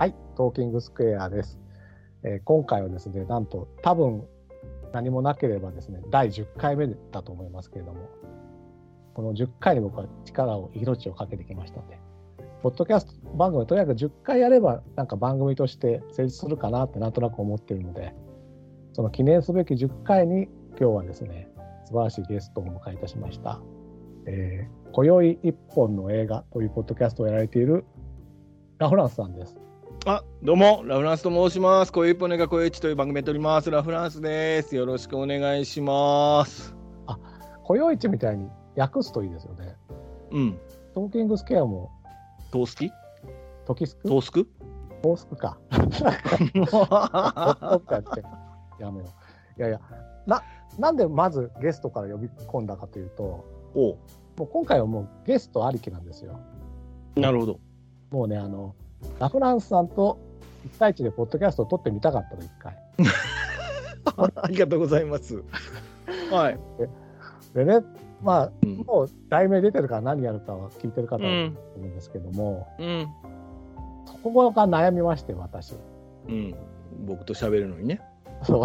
はい、トーキングスクエアです。えー今回はですね、なんと多分何もなければですね、第10回目だと思いますけれども、この10回に僕は力を、命をかけてきましたので、ポッドキャスト番組とにかく10回やれば、なんか番組として成立するかなってなんとなく思ってるので、その記念すべき10回に今日はですね、素晴らしいゲストをお迎えいたしました。えー、今宵一本の映画というポッドキャストをやられているラフランスさんです。あ、どうも、ラフランスと申します。声一本が声一という番組やっております。ラフランスです。よろしくお願いします。雇用市みたいに訳すといいですよね。うん。トーキングスケアもトースキ？トキスク？トースク？トースクか。やってやめよう。いやいや、な、なんでまずゲストから呼び込んだかというと、おうもう今回はもうゲストありきなんですよ。なるほど。もうね、あの、ラフランスさんと一対一でポッドキャストを撮ってみたかったの、一回。ありがとうございます。はい。でね、まあ、うん。もう題名出てるから何やるかは聞いてる方うは思ん。うんですけども、うん。そこが悩みまして、私。うん。僕と喋るのにね。そう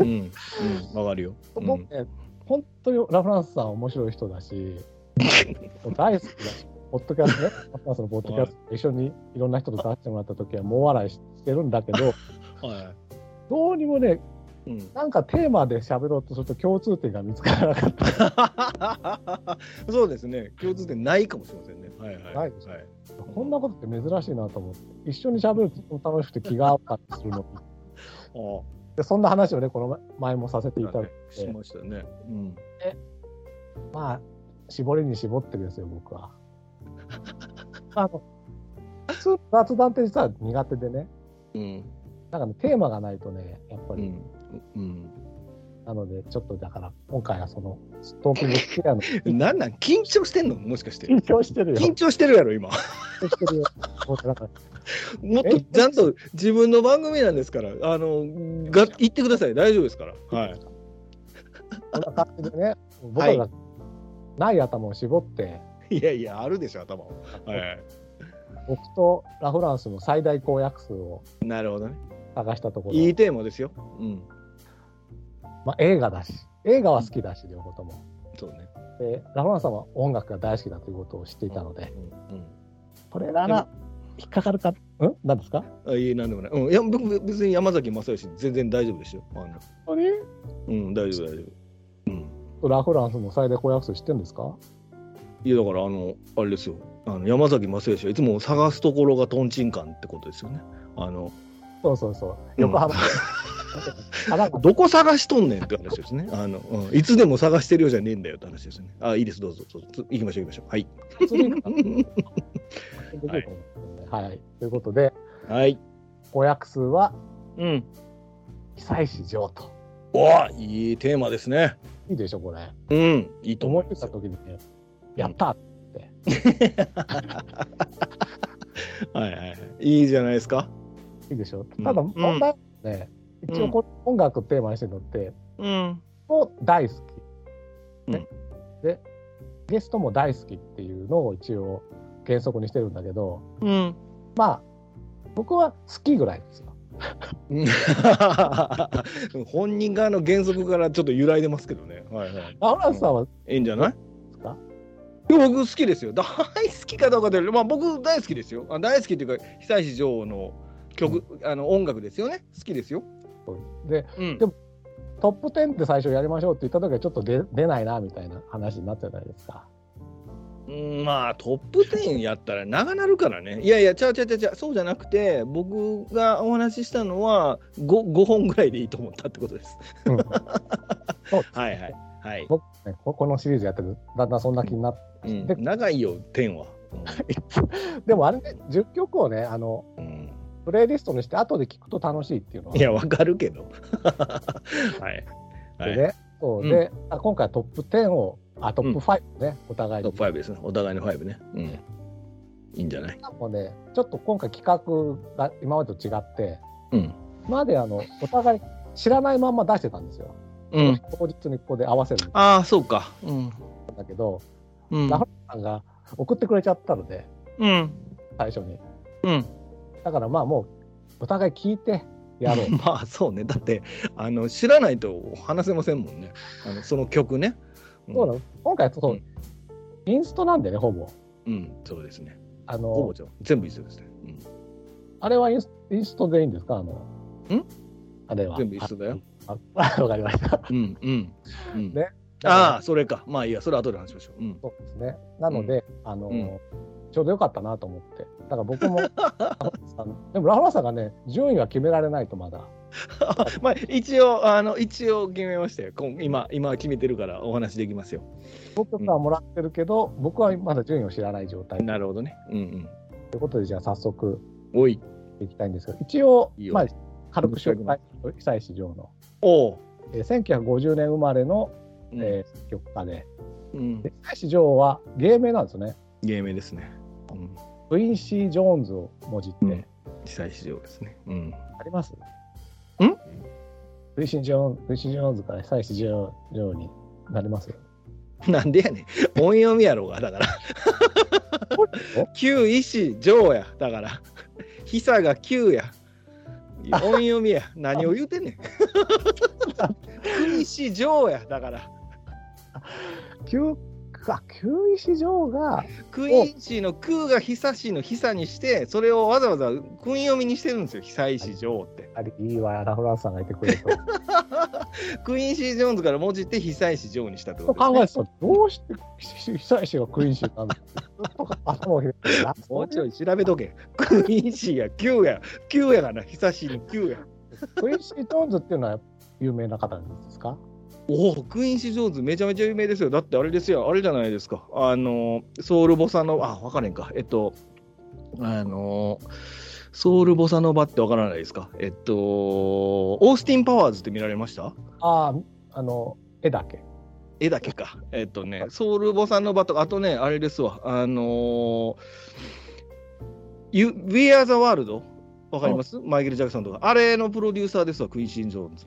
うん。うん。わかるよ。うん僕ね、本当にラフランスさん面白い人だし、大好きだし、ポッドキャストね、ラフランスのポッドキャスト一緒にいろんな人と出してもらった時は、もう笑いしてるんだけど、はどうにもね、い。うん。なんかテーマで喋ろうとすると共通点が見つからなかった。そうですね。共通点ないかもしれませんね。はいはい。ないですはい。こんなことって珍しいなと思って、一緒に喋ると楽しくて気が合ったりするのに。あでそんな話をね、この前もさせていただいあ。しましたね。うん。まあ、絞りに絞ってですよ、僕は。あの、普通、雑談って実は苦手でね、うん。なんかね、テーマがないとね、やっぱり、うん。うん。なので、ちょっとだから、今回はその、ストーキングスケアの、なんなん？緊張してんの？もしかして。緊張してるよ。緊張してるやろ、今。緊張してるよ。もうだから、もっとちゃんと自分の番組なんですから、あの、が言ってください。大丈夫ですから。はい。こんな感じでね、僕がない頭を絞って、いやいや、あるでしょ、頭を。はい。僕とラフランスの最大公約数をなるほどね。探したところ、いいテーマですよ。うん。まあ、映画だし、映画は好きだし、両方とも。そうね。で、ラフランスさんは音楽が大好きだということを知っていたので、うん。うん。これなら引っかかるか、ん？何ですか？あいい、なんでもない。うん。いや、僕、別に山崎正義、全然大丈夫ですよ。あの本当に？うん、大丈夫、大丈夫。うん。ラフランスの最大公約数知ってるんですか？いや、だから、あの、あれですよ。あの山崎正義はいつも探すところがトンチンカンってことですよね。あの、そうそうそう。うん横浜。花が どこ探しとんねんって話ですね。あの、うん、いつでも探してるようじゃねえんだよって話ですよね。あ、いいです、どうぞ、どうぞ。行きましょう、行きましょう。はい。釣りができると思うんですよねはい。ということで、はい。公約数はうん。久石譲と。おいいテーマですね。いいでしょ、これ。うん。いいと思思いついいますよ。た時にね、やった はいはいはい。いいじゃないですか。いいでしょ。うんただ、問題はね、一応こう音楽をテーマにしてるのって、うん。もう大好き。ねうんで、ゲストも大好きっていうのを一応原則にしてるんだけど、うん。まあ、僕は好きぐらいですよ。本人側の原則からちょっと揺らいでますけどね。はいはい。ラフラさんは、いいんじゃない？僕好きですよ。大好きかどうかで、まあ僕大好きですよ。あ大好きっていうか、久石譲の曲、あの音楽ですよね。好きですよ。で、うんでもトップ10って最初やりましょうって言った時はちょっと出出ないなみたいな話になってたじゃないですか。うんまあトップ10やったら長なるからね。いやいや、ちゃうちゃうちゃうちゃう、そうじゃなくて、僕がお話ししたのは 5, 5本ぐらいでいいと思ったってことです。うん はいはい。はい。僕ね、ここのシリーズやってるだんだんそんな気になって、うんで長いよ、10は。でもあれね10曲をねあのうんうんプレイリストにして後で聞くと楽しいっていうのはいや、わかるけど。はい。はい。でね、そううんで、あ今回トップ10をあトップ5ね、お互いにトップ5ですね。お互いの5ね。うん。いいんじゃない？もうねちょっと今回企画が今までと違ってうん。今まであのお互い知らないまんま出してたんですよ。うん。当日にここで合わせるんああ、そうか。うん。だけど、うんラフさんが送ってくれちゃったのでうん。最初に。うん。だからまあもうお互い聞いてやろう。まあそうねだってあの知らないと話せませんもんねあのその曲ね。んそうだ今回そう、うんインストなんでねほぼ。うん、そうですね。あのほぼじゃん全部一緒ですね。うんあれはインスインストでいいんですか？あのん？あれは。全部一緒だよ。ああわかりました。うんうんうん。ねああ、それか。まあいいや、それ後で話しましょう。うん。そうですね。なので、あの、うんちょうどよかったなと思って。だから僕も、あのでもラフランサがね、順位は決められないとまだ。まあ一応、あの、一応決めましたよ。今、今決めてるからお話できますよ。僕はもらってるけど、僕はまだ順位を知らない状態。なるほどね。うんということで、じゃあ早速うん。おい。いきたいんですけど、一応、まあ、軽く紹介、久石譲の、おう。えー1950年生まれの、うんえー作曲家で、うんで。久石譲は芸名なんですね。芸名ですね。うん。クインシー・ジョーンズをもじって、うん久石譲ですね。うん。あります？ん？クインシー・ジョーンクインシー・ジョーンズから久石譲譲になります？なんでやねん。音読みやろうが、だから。旧石上や。だから。久が旧や。音読みや。何を言うてんねん。旧石上や。だから。旧あ旧石譲がクイーンシーの空が久しの久にして、それをわざわざ訓読みにしてるんですよ、久石上って。あれいいわラフランスさんがいてくれると。クイーンシー・ジョーンズから文字って久石上にしたってことね。考えてたらどうして久石がクイーンシーなんだもうちょい調べとけ。クイーンシーや9や。9やがな、久しの9や。クイーンシー・ジョーンズっていうのは有名な方なんですか？おお、クイーンシー・ジョーンズめちゃめちゃ有名ですよ。だってあれですよ、あれじゃないですか。あの、ソウルボサノバ、あ、わかれんか。えっと、あの、ソウルボサノバってわからないですか？えっと、オースティン・パワーズって見られました？あああの絵だけ絵だけか。えっとね、ソウルボサノバとか、あとね、あれですわ。あのー、You- We Are the World わかります？マイケル・ジャクソンとか。あれのプロデューサーですわ、クインシー・ジョーンズ。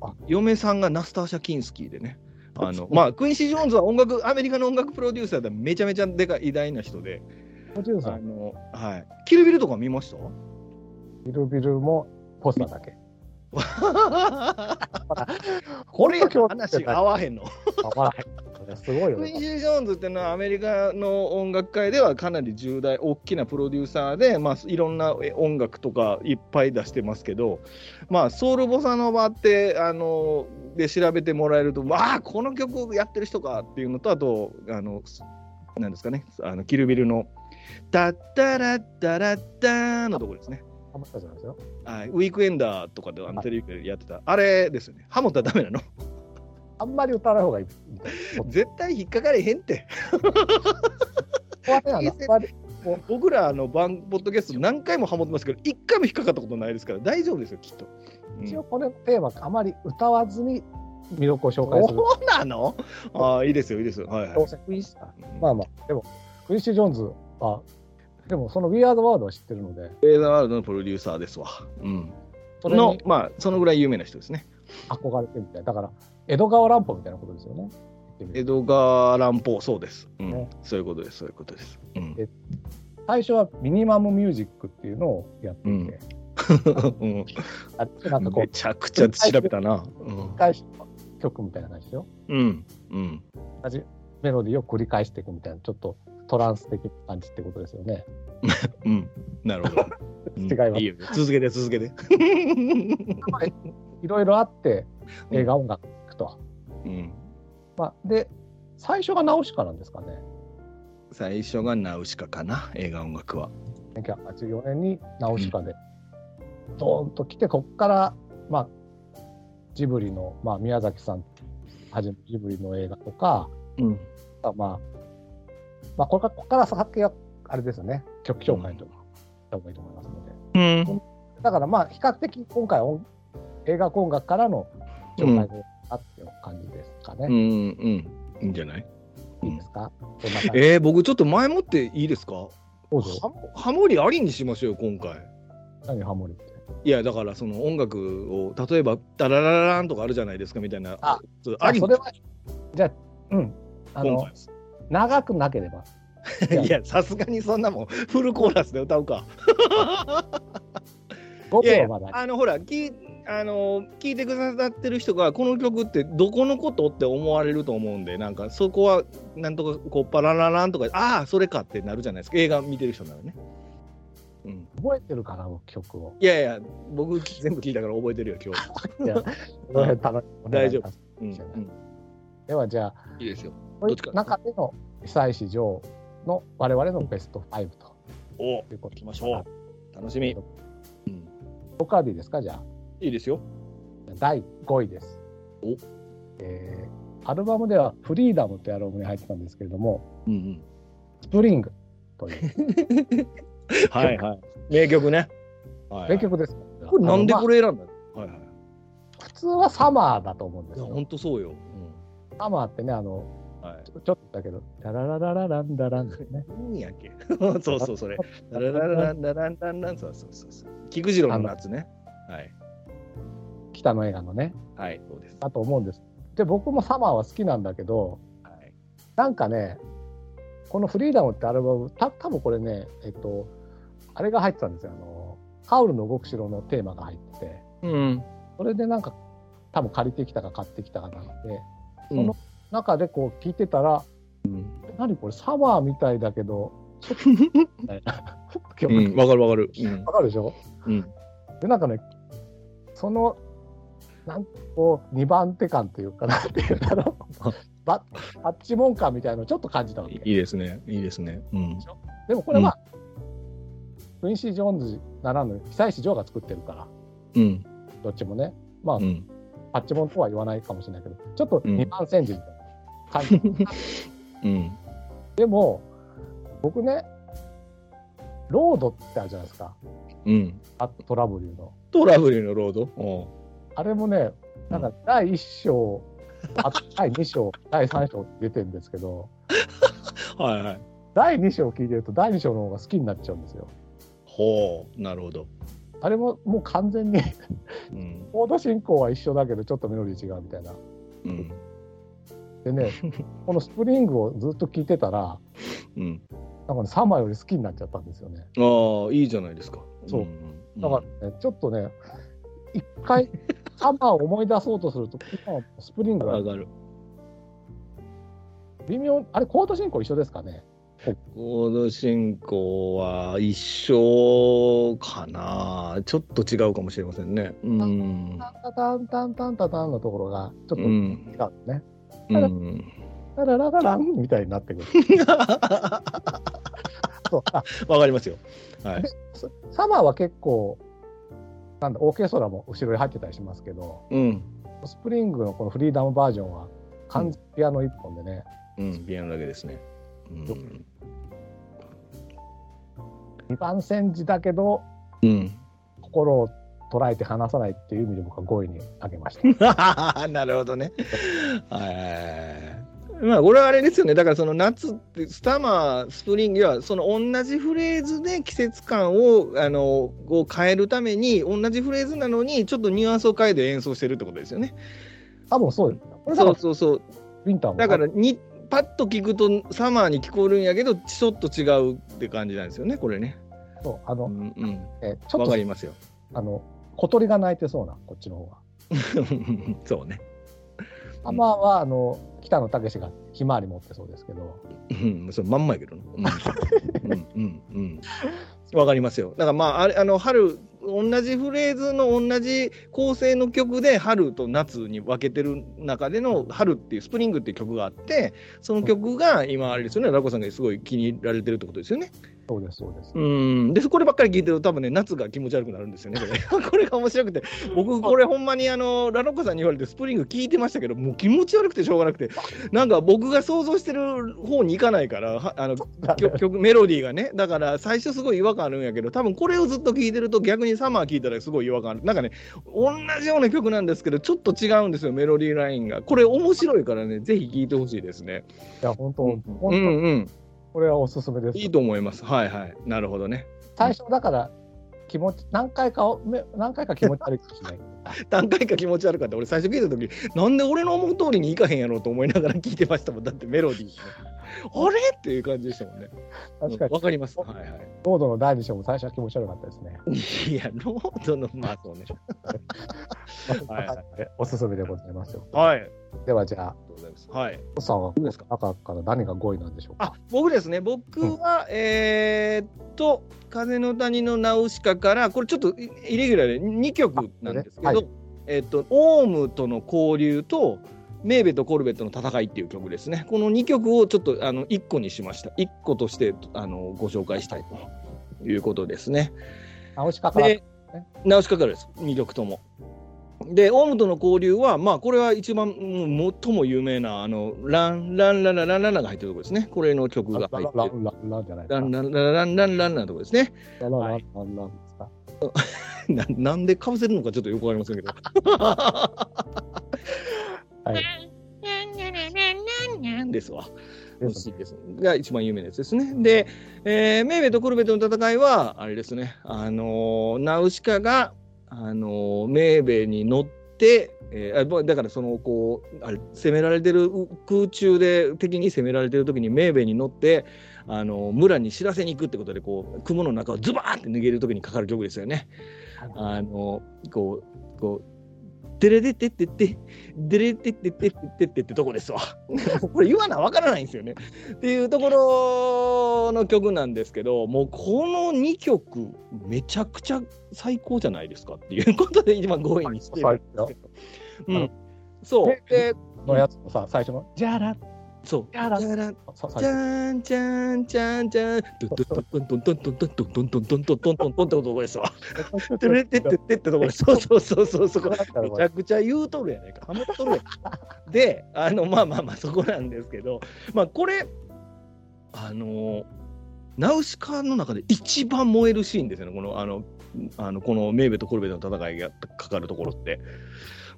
あ。嫁さんがナスターシャ・キンスキーでね。あのまあ、クインシー・ジョーンズは音楽、アメリカの音楽プロデューサーでめちゃめちゃでかい偉大な人で、もちろんさ。んあのはい、キルビルとか見ました？ビルビルもポスターだけ。これや本当話が合わへんの。あわへんすごいよね。クインシー・ジョーンズっていうのはアメリカの音楽界ではかなり重大大きなプロデューサーで、まあ、いろんなえ音楽とかいっぱい出してますけど、まあ、ソウル・ボサノバってあので調べてもらえるとわあこの曲やってる人かっていうのとあとあのなんですかねあのキルビルの「タッタラッタラッター」のところですね。ハモったじゃないですよ。はいウィークエンダーとかであのテレビでやってた、あれですよね。ハモったらダメなのあんまり歌わない方がいい絶対引っかかれへんって。僕らの番ポッドキャスト何回もハモってますけど一回も引っかかったことないですから大丈夫ですよきっと。うん。一応これのテーマあまり歌わずに魅力を紹介する。そうなの？ああいいですよいいですよ。はい、はい。どうせクイーンシーまあまあでもクイーンシー・ジョーンズはでもその We Are the World は知ってるので。レーザーワールドのプロデューサーですわ。うん、のまあそのぐらい有名な人ですね。憧れてみたいだから江戸川乱歩みたいなことですよね。江戸川乱歩そうです、うん。ね。そういうことですそういうことです。うん。え最初はミニマムミュージックっていうのをやっていて、うん。あなんかこうめちゃくちゃ調べたな。返し曲みたいな感じですようん。うん。同じメロディーを繰り返していくみたいなちょっとトランス的な感じってことですよね。うん。なるほど。うん。違います。いいよ。続けて続けて。いろいろあって映画音楽まあ、で最初がナウシカなんですかね。最初がナウシカかな映画音楽は。1984年にナウシカでドーンと来てこっからまあジブリの、まあ、宮崎さんはじめジブリの映画とか、うん。まあ、まあこれからここから先はあれですよね。曲紹介とした方がいいと思いますので、うん。だからまあ比較的今回映画音楽からの紹介であっていう感じですかね、うんうんいいんじゃない？いいですか？そん。な感じえー、僕ちょっと前もっていいですか？ハモリありにしましょうよ今回。何ハモリ？っていやだからその音楽を例えば「ダララララン」とかあるじゃないですかみたいな。あそうありあそれはじゃあうん。あの長くなければ。いや、さすがにそんなもん、フルコーラスで歌うか。5いやあのほら聞いあの聞いてくださってる人がこの曲ってどこのことって思われると思うんでなんかそこはなんとかこうパララランとかああそれかってなるじゃないですか映画見てる人ならね。うん、覚えてるかな、僕曲を。いやいや僕全部聞いたから覚えてるよ今日。いや、大丈夫夫。うんうでは、じゃあ、いいですよ。どっちか中での久石譲の我々のベスト5とうこと行きましょう。楽しみ。うん、他でいいですか、じゃあ。いいですよ。第5位です。おえーアルバムでは「フリーダム」ってアルバムに入ってたんですけれどもうんうん、「スプリング」という はいはい。名曲ね。はいはい名曲です。これなんでこれ選んだの、はいはい。まあ普通はサマーだと思うんですよ。いや本当そうよ。サマーってね、あの、うん、はい。ちょちょっとだけど、ラララララランダランね。何やっけ そうそう、それ。ララララランラランランラン、そうそうそうそう。菊次郎の夏ね。はい。北の映画のね、はい、そうです。だと思うんです。で、僕もサマーは好きなんだけど、はい。なんかね、この「フリーダム」ってアルバム、た多分これね、えっと、あれが入ってたんですよ。あの、ハウルの動く城のテーマが入ってて、うん。それでなんか、多分借りてきたか買ってきたかなんで、そその中でこう聞いてたら、うん、何これサマーみたいだけど、ちょっとみたいな曲うん、わかるわかる。うんわかるでしょ？うん。で、なんかね、その、なんこう、2番手感というか、なんていうかな、ババッチモン感みたいなのをちょっと感じたわけ。いいですね。いいですね。うん。でもこれは、クインシー・ジョーンズならぬ、久石譲が作ってるから、うん。どっちもね、まあ、うん。パッチモンとは言わないかもしれないけど、ちょっとうん2番煎じみたいな感じ。うん。でも、僕ね、ロードってあるじゃないですか、うん。あトラブルの。トラブルのロード？おあれもね、なんか第1章、あ第2章、第3章って出てるんですけど、う はいはい。第2章聞いてると第2章の方が好きになっちゃうんですよ。ほう。なるほど。あれももう完全にうん。コード進行は一緒だけどちょっとメロディー違うみたいな。うん。でね、このスプリングをずっと聞いてたら、うん。なんかね、サマーより好きになっちゃったんですよね。ああ、いいじゃないですか。そうんだからね、ちょっとね、一回サマーを思い出そうとすると、スプリングは上がる。微妙、あれコード進行一緒ですかね？コード進行は一緒かな。ちょっと違うかもしれませんね。うん。タンタタンタンタンタタンのところがちょっと違う。うんね。うん。ララララランみたいになってくる。わかりますよ。はい。ササマーは結構、なんだ、オーケストラも後ろに入ってたりしますけど、うん。スプリングのこのフリーダムバージョンは完全にピアノ一本でね、うん。ピアノだけですね。うん。2番煎じだけど、うん。心を捉えて離さないっていう意味で僕は5位に挙げました。なるほどね。はい。まあ、これはあれですよね。だから、その夏って、スタマー、スプリングは、その同じフレーズで季節感を、あの、こう変えるために、同じフレーズなのに、ちょっとニュアンスを変えて演奏してるってことですよね。多分そうです。そうそうそう。ウィンターもだから、に、パッと聞くと、サマーに聞こえるんやけど、ちょっと違うって感じなんですよね、これね。そうあの、うんうん。えちょっとわかりますよ。あの小鳥が鳴いてそうなこっちの方が。そうね。サマーはあの北野武がひまわり持ってそうですけど、うん、それまんまやけどな。うん、うん、うん、うん。わかりますよ。だからまあ、あれ、あの、春、同じフレーズの同じ構成の曲で春と夏に分けてる中での春っていうスプリングっていう曲があってその曲が今あれですよねラコさんがすごい気に入られてるってことですよね。そうですそうです。うん。でこればっかり聞いてると多分ね夏が気持ち悪くなるんですよね。こ れこれが面白くて。僕これほんまにあのラロッカさんに言われてスプリング聞いてましたけどもう気持ち悪くてしょうがなくて。なんか僕が想像してる方に行かないからはあの曲曲メロディーがね。だから最初すごい違和感あるんやけど多分これをずっと聴いてると逆にサマー聴いたらすごい違和感ある。なんかね同じような曲なんですけどちょっと違うんですよメロディーラインが。これ面白いからねぜひ聴いてほしいですね。いや本当、うん本当、うんうんこれはおすすめです。いいと思いますはいはいなるほどね最初だから気持ち何回か何回か気持ち悪いかもしれない。何回か気持ち悪かった俺最初聞いた時なんで俺の思う通りにいかへんやろうと思いながら聞いてましたもんだってメロディー、ね、あれ？っていう感じでしたもんね。確かにわかります。はいはロードの第2章も最初は気持ち悪かったですね。い。いや、ロードの、まあそうね。はいはいおすすめでございますよ。はい。ではじゃあ。はい。おさんはどうですか？中から何が5位なんでしょうか？あ僕ですね、僕は、えーっと、風の谷のナウシカから、これちょっとイイレギュラーで2曲なんですけど、はいえーっと、オウムとの交流と、メーベとコルベットの戦いっていう曲ですね。この2曲をちょっとあの1個にしました。1個としてあのご紹介したいということですね。ナウシカから。で、ナウシカからです、2曲とも。で、オウムとの交流は、まあ、これは一番、最も有名な、あの、ラン、ラン、ラン、ラン、ラン、ランが入ってるところですね。これの曲が入ってる。ランランララじゃないですかラン、。ラン、ラン、ラン、ラン、ランなところですね。ラララララはいラですか。ななんでかぶせるのかちょっとよくわかりませんけど。はい。ですわ。です欲しいです。が一番有名なやつですね。で、えーメイベとコルベとの戦いは、あれですね、あのーナウシカが、あのーメイベに乗って、えーだからそのこうあれ攻められてるう空中で敵に攻められてる時にメイベに乗ってあのー村に知らせに行くってことでこう雲の中をズバーンって逃げる時にかかる曲ですよね。あのこうこうデレデってってってデレってってってってとこですわ。これ言わなわからないんですよね。っていうところの曲なんですけどもうこの2曲めちゃくちゃ最高じゃないですかっていうことで今5位にしてるんですけど。うん、そうでのやつもさ、最初の、じゃら、そう。じゃらじ、ゃらさじゃんじゃんじゃんじゃんドンドンドンドンドンドンドンドンドンドンドンドってとこですわ。てれってってってってとこです。そうそうそうそうそこ。めちゃくちゃ言うとるやないか。はめっとるやん。で、あの、まあまあまあ、そこなんですけど、まあ、これ、あの、ナウシカの中で一番燃えるシーンですよね、この、あの、あのこのメーベとコルベの戦いがかかるところって。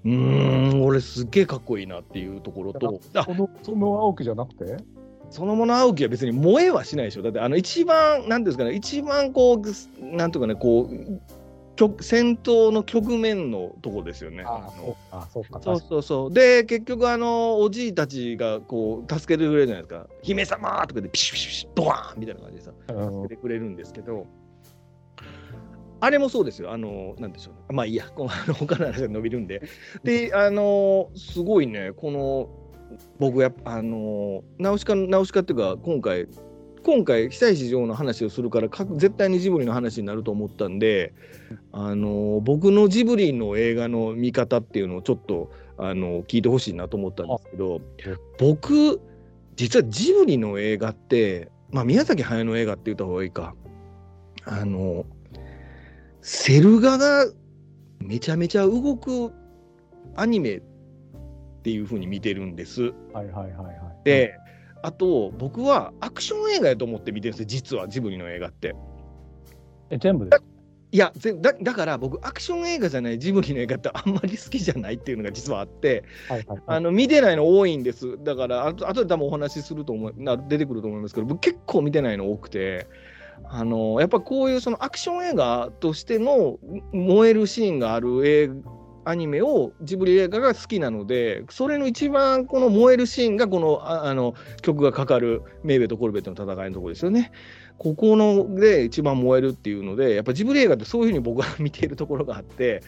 うーん、俺すっげえかっこいいなっていうところと、あその、その青木じゃなくて？そのもの青木は別に燃えはしないでしょ。だって、あの、一番、なんですかね、一番こうなんていうかね、こう、局戦闘の局面のとこですよね。ああのあ、そうか。そうそうそう。で、結局、あの、おじいたちが、こう、助けてくれるじゃないですか。姫様とかで、ピシュピシュピシュ、ドワーンみたいな感じでさ、うん助けてくれるんですけど、あれもそうですよ。あの、なんでしょうね。まあいいや、この他の話が伸びるんで。で、あの、すごいね、この、僕やあの、ナウシカ、ナウシカっていうか、今回、今回、久石譲の話をするから、各絶対にジブリの話になると思ったんで、あの、僕のジブリの映画の見方っていうのをちょっと、あの、聞いてほしいなと思ったんですけどうん、僕、実はジブリの映画って、まあ、宮崎駿の映画って言った方がいいか。あの、セル画がめちゃめちゃ動くアニメっていう風に見てるんです。はいはいはいはい。で、あと僕はアクション映画やと思って見てるんですよ、実はジブリの映画って。え、全部ですか？いやぜだだから僕アクション映画じゃないジブリの映画ってあんまり好きじゃないっていうのが実はあってはいはいはい。あの見てないの多いんですだからあと後で多分お話しすると思うな出てくると思いますけど僕結構見てないの多くてあのやっぱこういうそのアクション映画としての燃えるシーンがある映アニメをジブリ映画が好きなのでそれの一番この燃えるシーンがこのああの曲がかかるメイベとコルベットの戦いのとこですよね。ここので一番燃えるっていうのでやっぱジブリ映画ってそういうふうに僕は見ているところがあって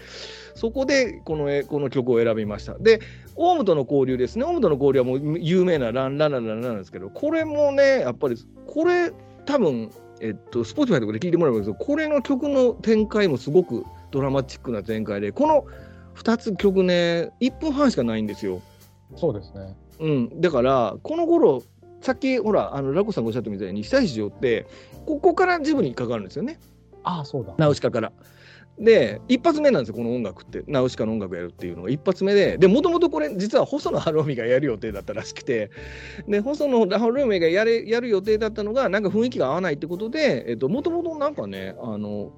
そこでこのこの曲を選びました。でオウムとの交流ですね。オウムとの交流はもう有名なランランランランなんですけど、これもね、やっぱり、これ、多分えっと、 Spotify とかで聞いてもらえばいいんですけど、これの曲の展開もすごくドラマチックな展開で、この2つ曲ね、1分半しかないんですよ。そうですね。うん、だから、この頃さっき、ほら、あのラコさんがおっしゃったみたいに、久石譲って、ここからジブリにかかるんですよね。ああ、そうだ。ナウシカから。で、一発目なんですよ、この音楽って。ナウシカの音楽やるっていうのが一発目で、で、もともとこれ、実は細野晴臣がやる予定だったらしくて、で、細野晴臣がやれやる予定だったのが、なんか雰囲気が合わないってことで、えっと、もともとなんかね、あの、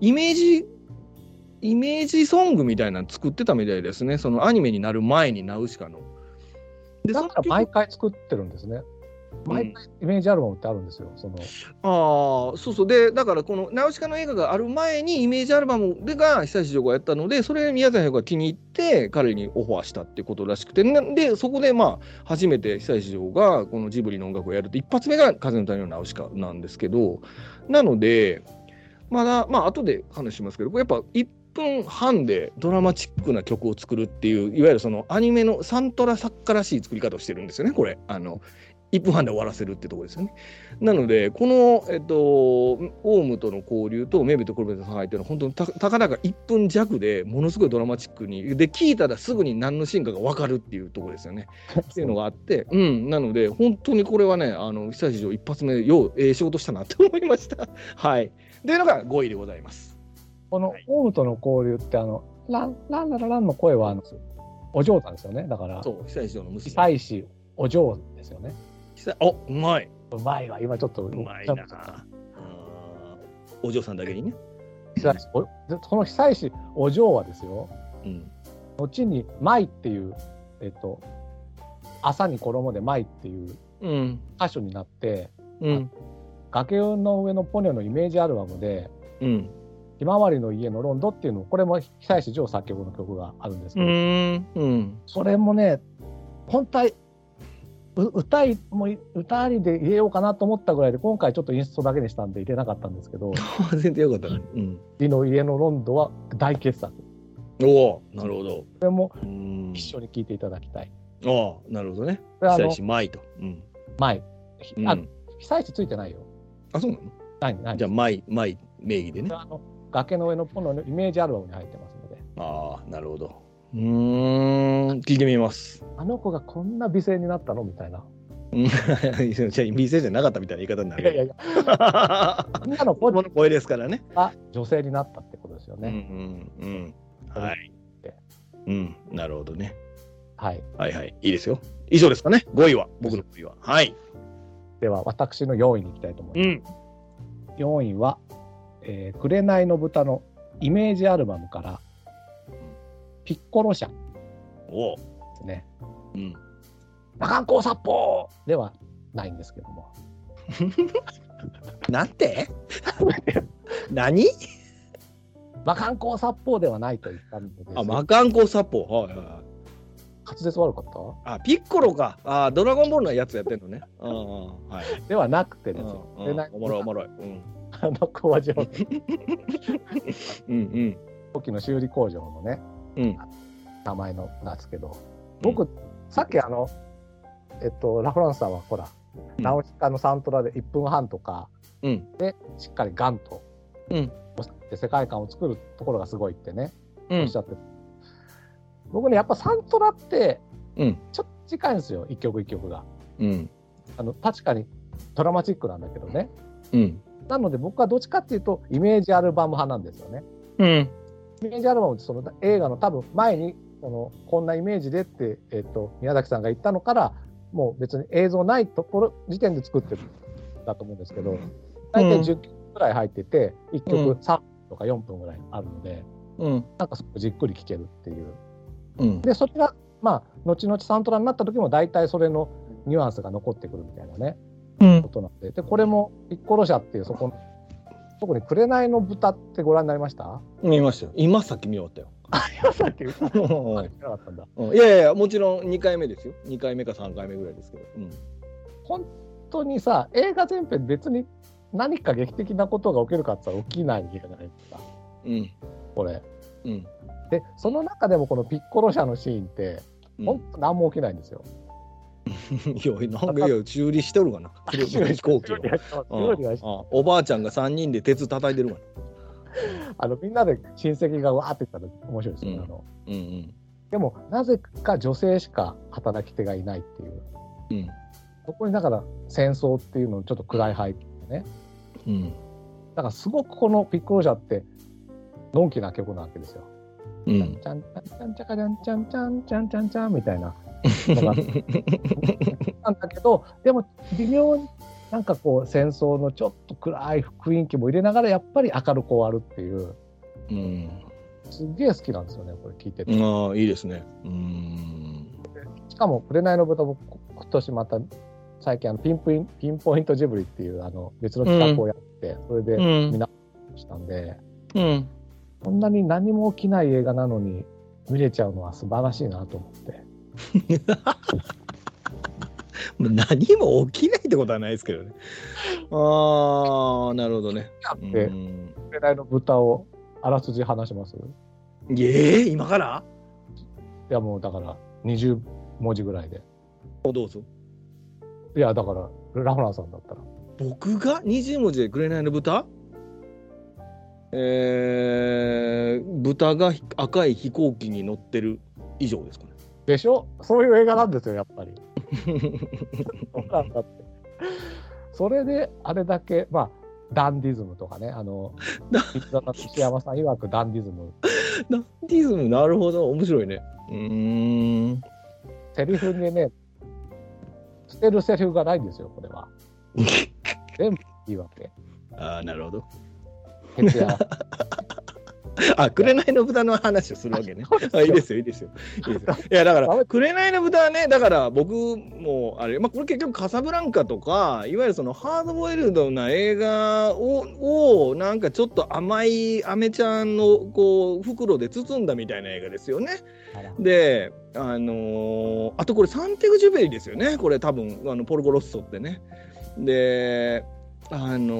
イメージ、イメージソングみたいなの作ってたみたいですね、そのアニメになる前にナウシカの。で、だから毎回作ってるんですね。毎回イメージアルバムってあるんですよ。その。ああそうそう。でだからこのナウシカの映画がある前にイメージアルバムでが久石譲がやったのでそれ宮崎駿が気に入って彼にオファーしたってことらしくて。なでそこでまあ初めて久石譲がこのジブリの音楽をやると一発目が「風の谷のナウシカ」なんですけどなのでまだまあ後で話しますけどこれやっぱ1分半でドラマチックな曲を作るっていういわゆるそのアニメのサントラ作家らしい作り方をしてるんですよねこれ。あの1分半で終わらせるってところですよね。なので、この、えっと、オウムとの交流とメビとコルベットのっていうのは、本当にたたかだか1分弱でものすごいドラマチックに、で、聞いたらすぐに何のシーンかが分かるっていうところですよね。っていうのがあって、うん、なので、本当にこれはね、あの久石上一発目、よう、ええ仕事したなって思いました。はい。というのが5位でございます。このオウムとの交流って、あの、ラン、ランララランの声は、あの、お嬢さんですよね。だから、そう、久石上の娘。久石お嬢ですよね。おうまい。うまいわ、今ちょっと。うまいな。お嬢さんだけにね。その久石お嬢はですよ、うん、後に「舞」っていう、えっと、朝に衣で「舞」っていう歌手になって、うん、崖の上のポニョのイメージアルバムで「うん、ひまわりの家のロンド」っていうのこれも久石譲作曲の曲があるんですけど、うん、それもね本当歌いも歌ありで入れようかなと思ったぐらいで今回ちょっとインストだけにしたんで入れなかったんですけど 全然よかったね。うん、リの家のロンドは大傑作。おおなるほど。これも一緒に聴いていただきたい。ああなるほどね。被災地舞と。うん、舞。あ、被災地ついてないよ。あそうなの？何何じゃあ舞舞名義でね。あの崖の上のポのイメージアルバムに入ってますので。ああなるほど。うん、聞いてみます。あの子がこんな美声になったの？みたいな。美声じゃなかったみたいな言い方になる。いやいやいや。みんなの声ですからね。あ、女性になったってことですよね。うんうん、うん。はい。うん、なるほどね。はい。はいはい。いいですよ。以上ですかね。5位は。僕の5位は。はい。では、私の4位に行きたいと思います。うん、4位は、えー、紅の豚のイメージアルバムから、ピッコロ社ですね。うん。魔漢光殺法ではないんですけども。なんて？何？魔漢光殺法ではないと言ったんであ、魔漢光殺法。はいはいはい。滑舌悪かった？あ、ピッコロか。あ、ドラゴンボールのやつやってんのね。うんはい、ではなくてですよ。おもろいおもろい。うん、あの工場うん うん。時の修理工場のね、うん、名前のなんですけど、僕、うん、さっきあの、えっと、ラ・フランスさんはほら、うん、ナウシカのサントラで1分半とかで、しっかりガンと、うん、世界観を作るところがすごいってね、おっしゃって。僕ねやっぱサントラって、ちょっと近いんですよ一曲一曲が。うん、あの確かにドラマチックなんだけどね。うん、なので僕はどっちかっていうとイメージアルバム派なんですよね。うん、イメージアルバムってその映画の多分前にこのこんなイメージでって、えっと、宮崎さんが言ったのからもう別に映像ないところ時点で作ってるんだと思うんですけど大体10曲ぐらい入ってて、1曲3分とか4分ぐらいあるので、うん、なんかじっくり聴けるっていう。うん、でそれがまあ後々サントラになった時も大体それのニュアンスが残ってくるみたいなね、うん、ことなんで。でこれも「ピッコロ社」っていうそこの特に「紅の豚」ってご覧になりました？見ましたよ。今さっき見終わったよ。あ今さっきいやいやもちろん2回目ですよ。2回目か3回目ぐらいですけど、うん、本当にさ映画全編別に何か劇的なことが起きるかって言ったら起きないじゃないですか、うん、これ、うん、でその中でもこのピッコロ車のシーンって、うん、本当何も起きないんですよ、いや、なんかいや、修理しとるかな。飛行機を。おばあちゃんが3人で鉄叩いてるかな。あのみんなで親戚がわーって言ったら面白いですよ、ね、あの。うんうん、でもなぜか女性しか働き手がいないっていう、うん、そこにだから戦争っていうのちょっと暗い背景でね、うん、だからすごくこのピッコロジャってのんきな曲なわけですよ。うん、ちゃんちゃんちゃんちゃかちゃんちゃんちゃんちゃんちゃんちゃんみたいなのが なんだけどでも微妙になんかこう戦争のちょっと暗い雰囲気も入れながらやっぱり明るく終わるっていう、うん、すげえ好きなんですよねこれ聞いてて。ああいいですね。うんしかも「紅の豚」僕今年また最近あのピンポインピンポイントジブリっていうあの別の企画をやって、それでうん見直したんで、うん。こんなに何も起きない映画なのに見れちゃうのは素晴らしいなと思って。まあ何も起きないってことはないですけどね。ああ、なるほどね。うで、ん、世代の豚をあらすじ話します？いええ今から？やもうだから20文字ぐらいで。どうぞ。いやだからラフランさんだったら。僕が20文字でくれないの豚？えー、豚が赤い飛行機に乗ってる以上ですかね。でしょ？そういう映画なんですよやっぱり。そうなんだって。それであれだけまあダンディズムとかねあのダ三田西山さん曰くダンディズムダンディズム、なるほど、面白いね。うーん。セリフにね捨てるセリフがないんですよこれは。全部いいわけ。ああ、なるほど。徹夜 あ、紅の豚の話をするわけね。あいいですよ、いいですよ。いいですよ いや、だから、紅の豚はね、だから僕も、あれ、まあ、これ結局、カサブランカとか、いわゆるそのハードボイルドな映画を、をなんかちょっと甘いアメちゃんの、こう、袋で包んだみたいな映画ですよね。で、あのーあとこれ、サンテグ・ジュベリですよね、これ、多分あのポルコ・ロッソってね。で、あの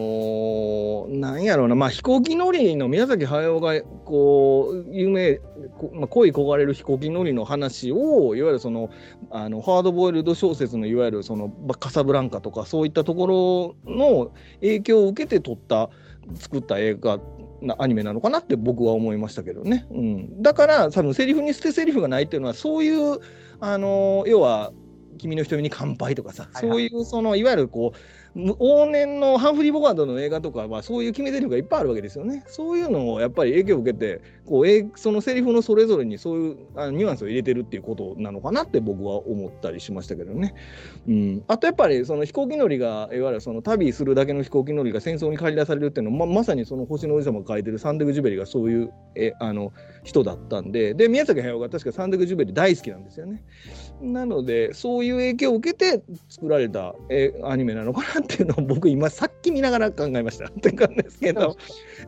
ーなんやろうな、まあ、飛行機乗りの宮崎駿がこう有名、こまあ、恋焦がれる飛行機乗りの話をいわゆるそのあのハードボイルド小説のいわゆるそのまあカサブランカとかそういったところの影響を受けて撮った作った映画なアニメなのかなって僕は思いましたけどね、うん、だから多分セリフに捨てセリフがないっていうのはそういうあの要は「君の瞳に乾杯」とかさ、はいはい。そういうそのいわゆるこうむ往年のハンフリー・ボガードの映画とかはそういう決め台詞がいっぱいあるわけですよね。そういうのをやっぱり影響を受けてこうそのセリフのそれぞれにそういうあニュアンスを入れてるっていうことなのかなって僕は思ったりしましたけどね。うん、あとやっぱりその飛行機乗りがいわゆるその旅するだけの飛行機乗りが戦争に駆り出されるっていうのはままさにその星の王子様が書いてるサンデグ・ジュベリがそういうえあの人だったんでで宮崎駿が確かサンデグ・ジュベリ大好きなんですよね。なのでそういう影響を受けて作られたえアニメなのかなっていうのを僕今さっき見ながら考えましたって感じですけど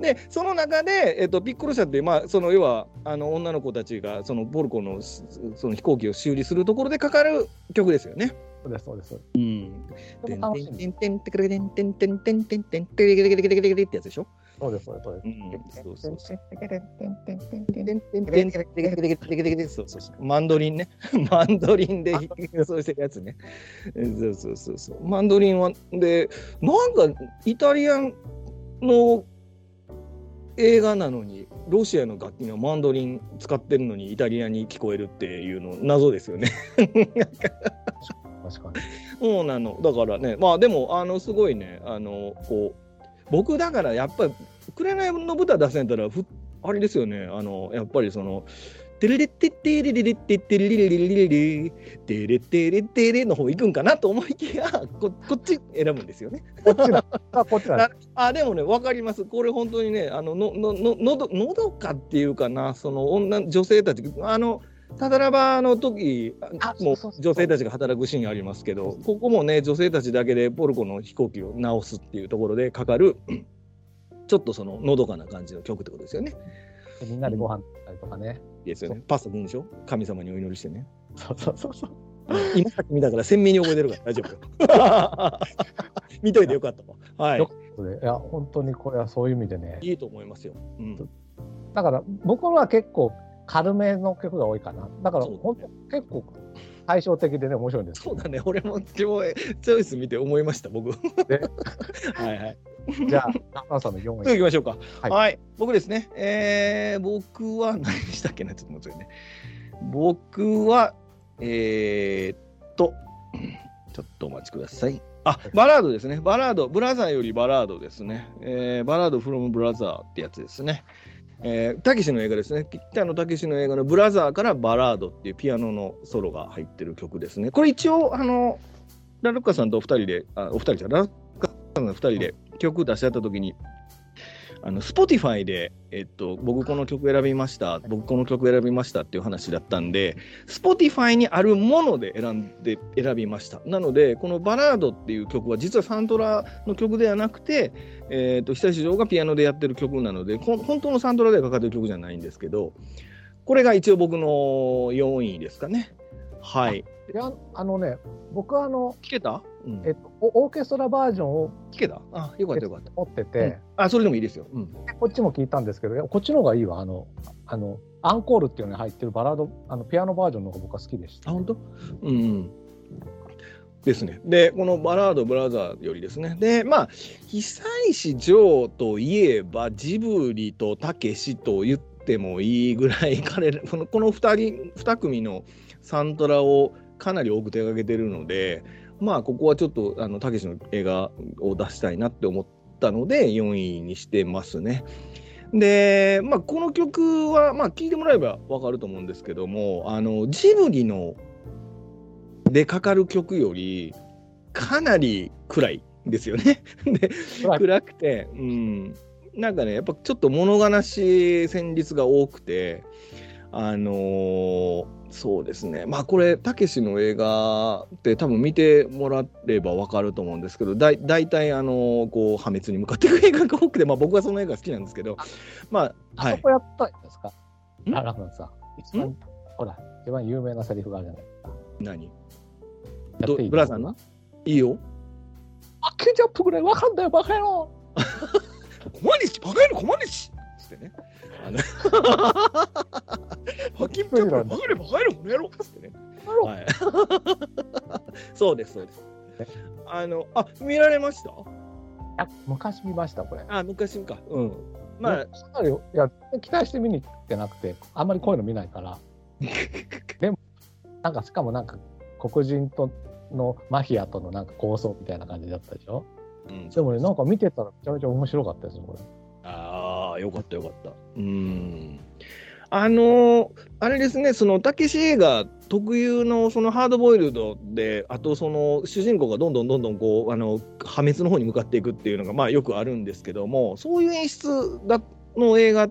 でその中で、えっと、ピッコロ社って、まあ、その要はあの女の子たちがそのポルコのその飛行機を修理するところでかかる曲ですよね。そうですそうです。うん。でも楽しいんですてんてんてんてんてんてんてんてんてんてんてんてんてんてんてんてんってやつでしょそうですそうですそうです。うんそうそうそううそうそうそうマンドリンね。マンドリンでそうしてるやつね。そうそうそうそう。マンドリンは、で、なんかイタリアンの映画なのに、ロシアの楽器のマンドリン使ってるのにイタリアに聞こえるっていうの謎ですよね。確かに。そうなの。だからね、まあでも、あの、すごいね、あの、こう、僕だからやっぱり、紅の豚出せんたら、ふあれですよね、あの、やっぱりその、テレレテッテレレレテッテレレレレレレテレテレテレの方行くんかなと思いきや、ここっち選ぶんですよね。こっちだ。あこっちだ。あ、でもね、わかります。これ本当にね、あの、の、の、の、のど、のどかっていうかな、その女、女性たち、あの、タダラバの時あもう女性たちが働くシーンありますけど、ここもね、女性たちだけでポルコの飛行機を直すっていうところでかかる、ちょっとそののどかな感じの曲ってことですよね。みんなでご飯食べたりとかね。いいですよね。パスタ食うんでしょ？神様にお祈りしてね。そうそうそうそう。今さっき見たから鮮明に覚えてるから大丈夫よ。見といてよかったわ。はいよ。いや本当にこれはそういう意味でね。いいと思いますよ。うん。だから僕は結構軽めの曲が多いかな。だから本当結構対照的でね面白いんですよ。そうだね。俺も今日チョイス見て思いました、僕。で はいはい。じゃあ中野さんの4次行位。きましょうか。はいはい、僕ですね。えー、僕は何でしたっけな、ちょっと待ってね。僕は、えー、っと、ちょっとお待ちください。あ、バラードですね。バラード、ブラザーよりバラードですね。えー、バラードフロムブラザーってやつですね。えー、たけしの映画ですね。北野武の映画のブラザーからバラードっていうピアノのソロが入ってる曲ですね。これ一応、あの、ラルッカさんとお二人で、あお二人じゃラルッカさんが二人で曲出し合った時に、あの Spotify で、えっと、僕この曲選びました、僕この曲選びましたっていう話だったんで、Spotify にあるもので選んで選びました。なので、このバラードっていう曲は実はサントラの曲ではなくて、えっと久石譲がピアノでやってる曲なので、本当のサントラでかかってる曲じゃないんですけど、これが一応僕の4位ですかね。はい。いやあのね、僕はあの、聞けた、うんえっと、オーケストラバージョンを聞けた？あ、よかったよかった。持ってて、うんあ、それでもいいですよ。うん。こっちも聞いたんですけど、こっちの方がいいわ。あの、あの、アンコールっていうのに入ってるバラード、あのピアノバージョンの方が僕は好きでした。あ、本当？うん、うん。ですね。で、このバラードブラザーよりですね。で、まあ、久石譲といえば、ジブリとたけしと言ってもいいぐらい、彼ら、このこの2人、2組のサントラをかなり多く手掛けてるので、まあ、ここはちょっと、あの、たけしの映画を出したいなって思ったので、4位にしてますね。で、まあ、この曲は、まあ、聞いてもらえば分かると思うんですけども、あの、ジブリのでかかる曲より、かなり暗いんですよね。で、暗くて、うん。なんかね、やっぱちょっと物悲しい旋律が多くて、あのーそうですね。まあこれ、たけしの映画って多分見てもらえばわかると思うんですけど、だい大体、あのーこう、破滅に向かっていく映画が多くて、まあ僕はその映画好きなんですけど、まあ、はい。あそこやったんですか？ん？あ、ラフマンさん。一番、ほら、一番有名なセリフがあるじゃないですか。何やどブラザーないいよ。あ、ケチャップぐらいわかんないよ、バカ野郎コマニチバカ野郎コマニチつってね。あの ハキンペッパーバカ野郎バカ野郎この野郎つってね。はい。そうですそうです。あのあ見られました？あ昔見ました、これ。あ昔か。うん。まあかなりいや、期待して見に行ってなくて、あんまりこういうの見ないから。でも、なんかしかもなんか黒人とのマフィアとのなんか構想みたいな感じだったでしょ？うんでもね、なんか見てたらめちゃめちゃ面白かったですよ、これ。あ、よかったよかった。うん。あのーあれですね、その、たけし映画特有のそのハードボイルドで、あとその主人公がどんどんどんどんこう、あの、破滅の方に向かっていくっていうのが、まあよくあるんですけども、そういう演出だの映画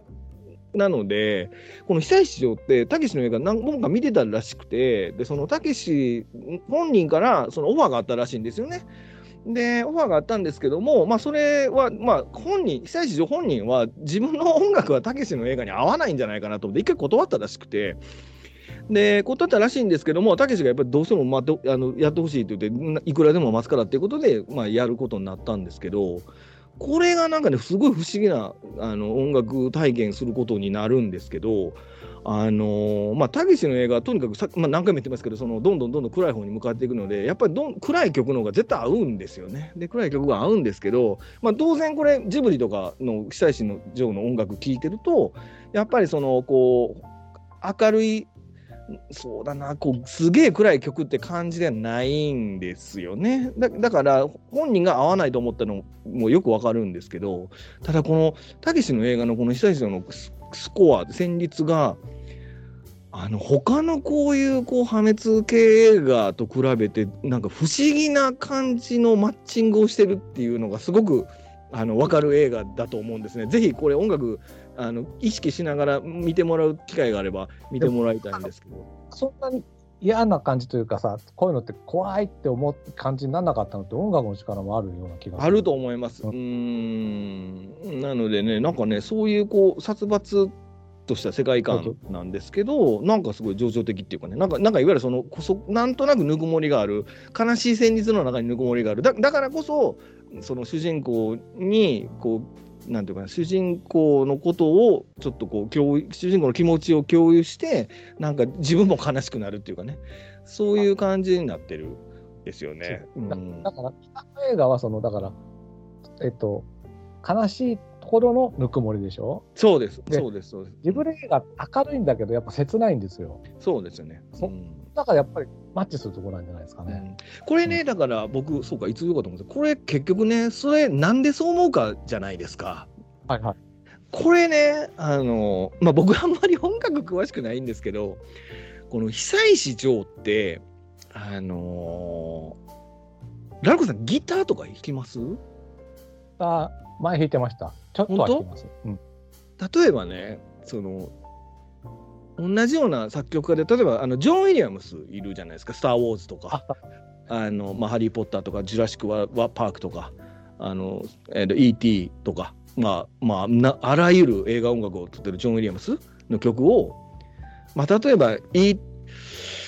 なので、この久石譲って、たけしの映画何本か見てたらしくて、で、そのたけし本人からそのオファーがあったらしいんですよね。で、オファーがあったんですけども、まあ、それは、まあ、本人、久石譲本人は、自分の音楽はたけしの映画に合わないんじゃないかなと思って、一回断ったらしくて、で、断ったらしいんですけども、たけしがやっぱりどうしても、まあ、あのやってほしいって言って、いくらでも待つからっていうことで、まあ、やることになったんですけど、これがなんかね、すごい不思議なあの音楽体験することになるんですけど、あのーまあ、たけしの映画はとにかくさ、まあ、何回も言ってますけど、そのどんどんどんどん暗い方に向かっていくので、やっぱりどん暗い曲の方が絶対合うんですよね。で、暗い曲が合うんですけど、まあ、当然これ、ジブリとかの久石のの音楽聴いてると、やっぱりその、こう、明るい、そうだな、こう、すげえ暗い曲って感じではないんですよね。だだから、本人が合わないと思ったのもよくわかるんですけど、ただこの、たけしの映画のこの久石のススコア、旋律が、あの他のこういうこう破滅系映画と比べてなんか不思議な感じのマッチングをしてるっていうのがすごくあの分かる映画だと思うんですね。ぜひこれ音楽あの意識しながら見てもらう機会があれば見てもらいたいんですけど。そんなに嫌な感じというかさ、こういうのって怖いって思う感じにならなかったのって音楽の力もあるような気が。あると思います。うん。なのでね、なんかね、そういうこう、殺伐とした世界観なんですけど、なんかすごい情緒的っていうかね、なんか、なんかいわゆるその、こそなんとなくぬくもりがある、悲しい旋律の中にぬくもりがある。だだからこそ、その主人公に、こう、なんていうかな、主人公のことをちょっとこう共有、主人公の気持ちを共有して、なんか自分も悲しくなるっていうかね、そういう感じになってるんですよね。だん。だから、映画はその、だから、えっと、悲しいところのぬくもりでしょ？そうです、でそうです、そうです。ジブリ映画明るいんだけど、やっぱ切ないんですよ。そうですよね。そうんだからやっぱりマッチするところなんじゃないですかね。これね、だから僕、そうか、いつ言うかと思うんですこれ結局ね、それなんでそう思うかじゃないですか。はいはい。これね、あの、まあ、僕あんまり音楽詳しくないんですけど、この久石譲って、あのラルコさんギターとか弾きます？あ前弾いてました。ちょっときます。うん。例えばねその同じような作曲家で例えばあのジョン・ウィリアムスいるじゃないですか「スター・ウォーズ」とか「あのまあ、ハリー・ポッター」とか「ジュラシック・ワワパーク」とかあの、えーと E.T. とか、まあまあな、あらゆる映画音楽を撮ってるジョン・ウィリアムスの曲を、まあ、例えば、い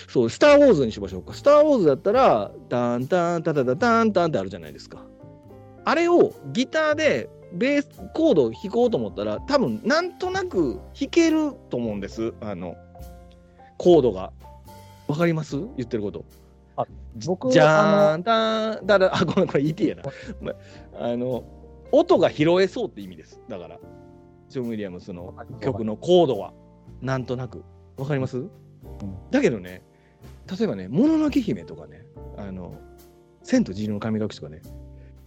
そう、スター・ウォーズにしましょうか。スター・ウォーズだったら、タンタンタタタタンタンってあるじゃないですか。あれをギターでベースコードを弾こうと思ったら、多分なんとなく弾けると思うんです。あの、コードが。わかります？言ってること。僕、じあゃーん、たーん、だだ、あ、ごめん、これ ET やな。まあの、音が拾えそうって意味です。だから、ジョン・ウィリアムスのの曲のコードは、なんとなく。わかります、だけどね、例えばね、もののけ姫とかね、あの、千と千尋の神隠しとかね、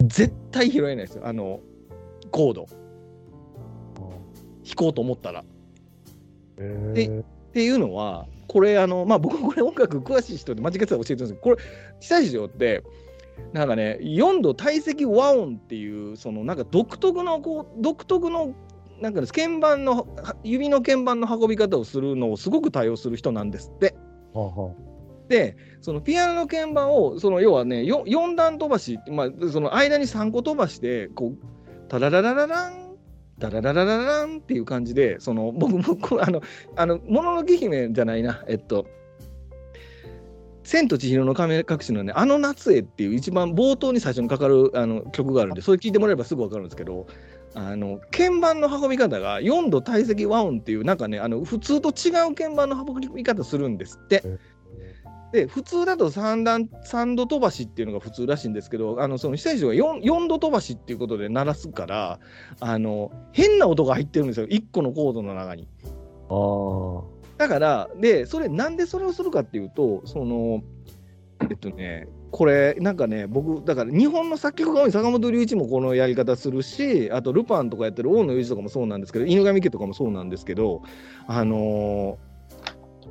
絶対拾えないですよ、あの、コード。弾こうと思ったら。へでっていうのは、これ、あの、まあ、僕、これ音楽詳しい人で間違ってたら教えてるんですけど、これ、久石城って、なんかね、4度体積和音っていう、そのなんか独特の、こう、独特の、なんかね、鍵盤の、は指の鍵盤の運び方をするのをすごく対応する人なんですって。はあはで、そのピアノの鍵盤を、その要はね、4, 段飛ばし、まあ、その間に3個飛ばして、こう、タラララララン、タララララランっていう感じで、その僕、僕、あの、あの、もののけ姫じゃないな、えっと、千と千尋の亀隠しのね、あの夏へっていう一番冒頭に最初にかかるあの曲があるんで、それ聞いてもらえばすぐ分かるんですけど、あの鍵盤の運び方が4度体積和音っていう、なんかね、あの普通と違う鍵盤の運び方するんですって。で普通だと3段3度飛ばしっていうのが普通らしいんですけどあのその久石が 4, 4度飛ばしっていうことで鳴らすからあの変な音が入ってるんですよ1個のコードの中に。あ。だからでそれなんでそれをするかっていうとそのえっとねこれなんかね僕だから日本の作曲家多い坂本龍一もこのやり方するしあとルパンとかやってる大野裕二とかもそうなんですけど犬神家とかもそうなんですけどあの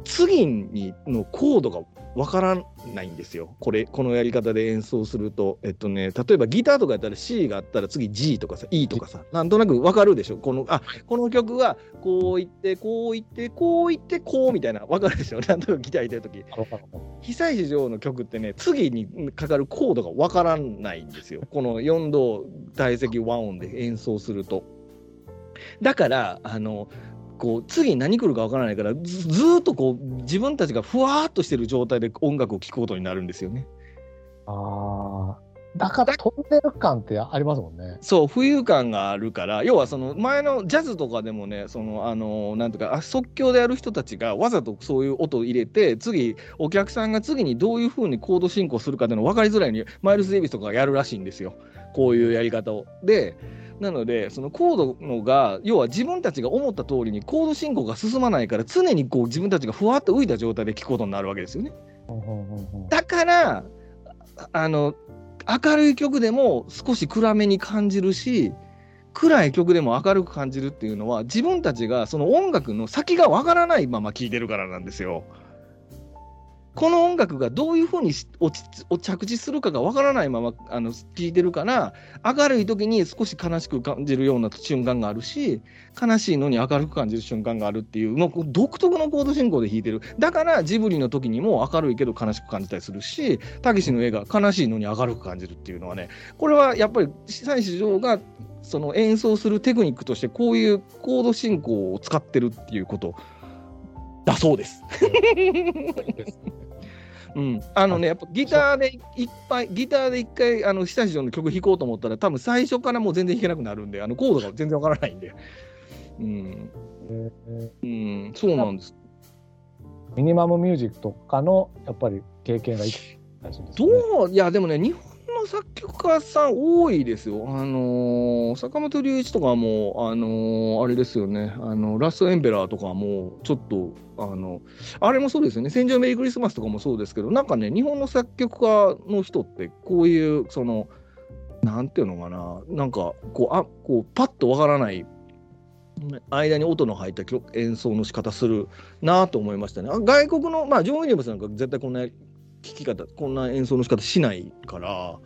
次にのコードがわからないんですよ。これこのやり方で演奏すると。えっとね例えばギターとかやったら C があったら次 G とかさ E とかさなんとなくわかるでしょ？このあこの曲はこういってこういってこういってこうみたいなわかるでしょ？なんとなくギター弾いてる時。なる。ほど久石譲の曲ってね次にかかるコードがわからないんですよ。この4度体積和音で演奏すると。だからあのこう次何来るかわからないからずずーっとこう自分たちがふわーっとしてる状態で音楽を聴くことになるんですよねああ。だから飛んでる感ってありますもんね。そう浮遊感があるから要はその前のジャズとかでもねそのあのなんとかあ即興でやる人たちがわざとそういう音を入れて次お客さんが次にどういうふうにコード進行するかっていうの分かりづらいようにマイルス・デイビスとかがやるらしいんですよこういうやり方を。でなのでそのコードのが要は自分たちが思った通りにコード進行が進まないから常にこう自分たちがふわっと浮いた状態で聴くことになるわけですよね。だからあの明るい曲でも少し暗めに感じるし暗い曲でも明るく感じるっていうのは自分たちがその音楽の先がわからないまま聴いてるからなんですよ。この音楽がどういうふうに落ち着地するかがわからないままあの聴いてるから明るい時に少し悲しく感じるような瞬間があるし悲しいのに明るく感じる瞬間があるっていう、まあ、こう独特のコード進行で弾いてる。だからジブリの時にも明るいけど悲しく感じたりするしたけしの映画悲しいのに明るく感じるっていうのはねこれはやっぱり久石譲がその演奏するテクニックとしてこういうコード進行を使ってるっていうこと。だそうです。うん、あのね、やっぱギターでいっぱい、ギターで一回、あの、久石譲の曲弾こうと思ったら、多分最初からもう全然弾けなくなるんで、あの、コードが全然わからないんで。うん、えーうん、そうなんです。ミニマムミュージックとかのやっぱり経験がいったりするんですどね。う、いや、でもね、日本の作曲家さん多いですよ。あのー坂本龍一とかも、あのーあれですよね、あの、ラストエンペラーとかも、ちょっと、あの、あれもそうですよね、戦場メリークリスマスとかもそうですけど、なんかね、日本の作曲家の人って、こういう、その、なんていうのかな、なんか、こう、あこうパッとわからない、間に音の入った曲演奏の仕方するなと思いましたね。あ外国の、まあ、ジョン・ウィリアムスなんか絶対こんな聴き方こんな演奏の仕方しないから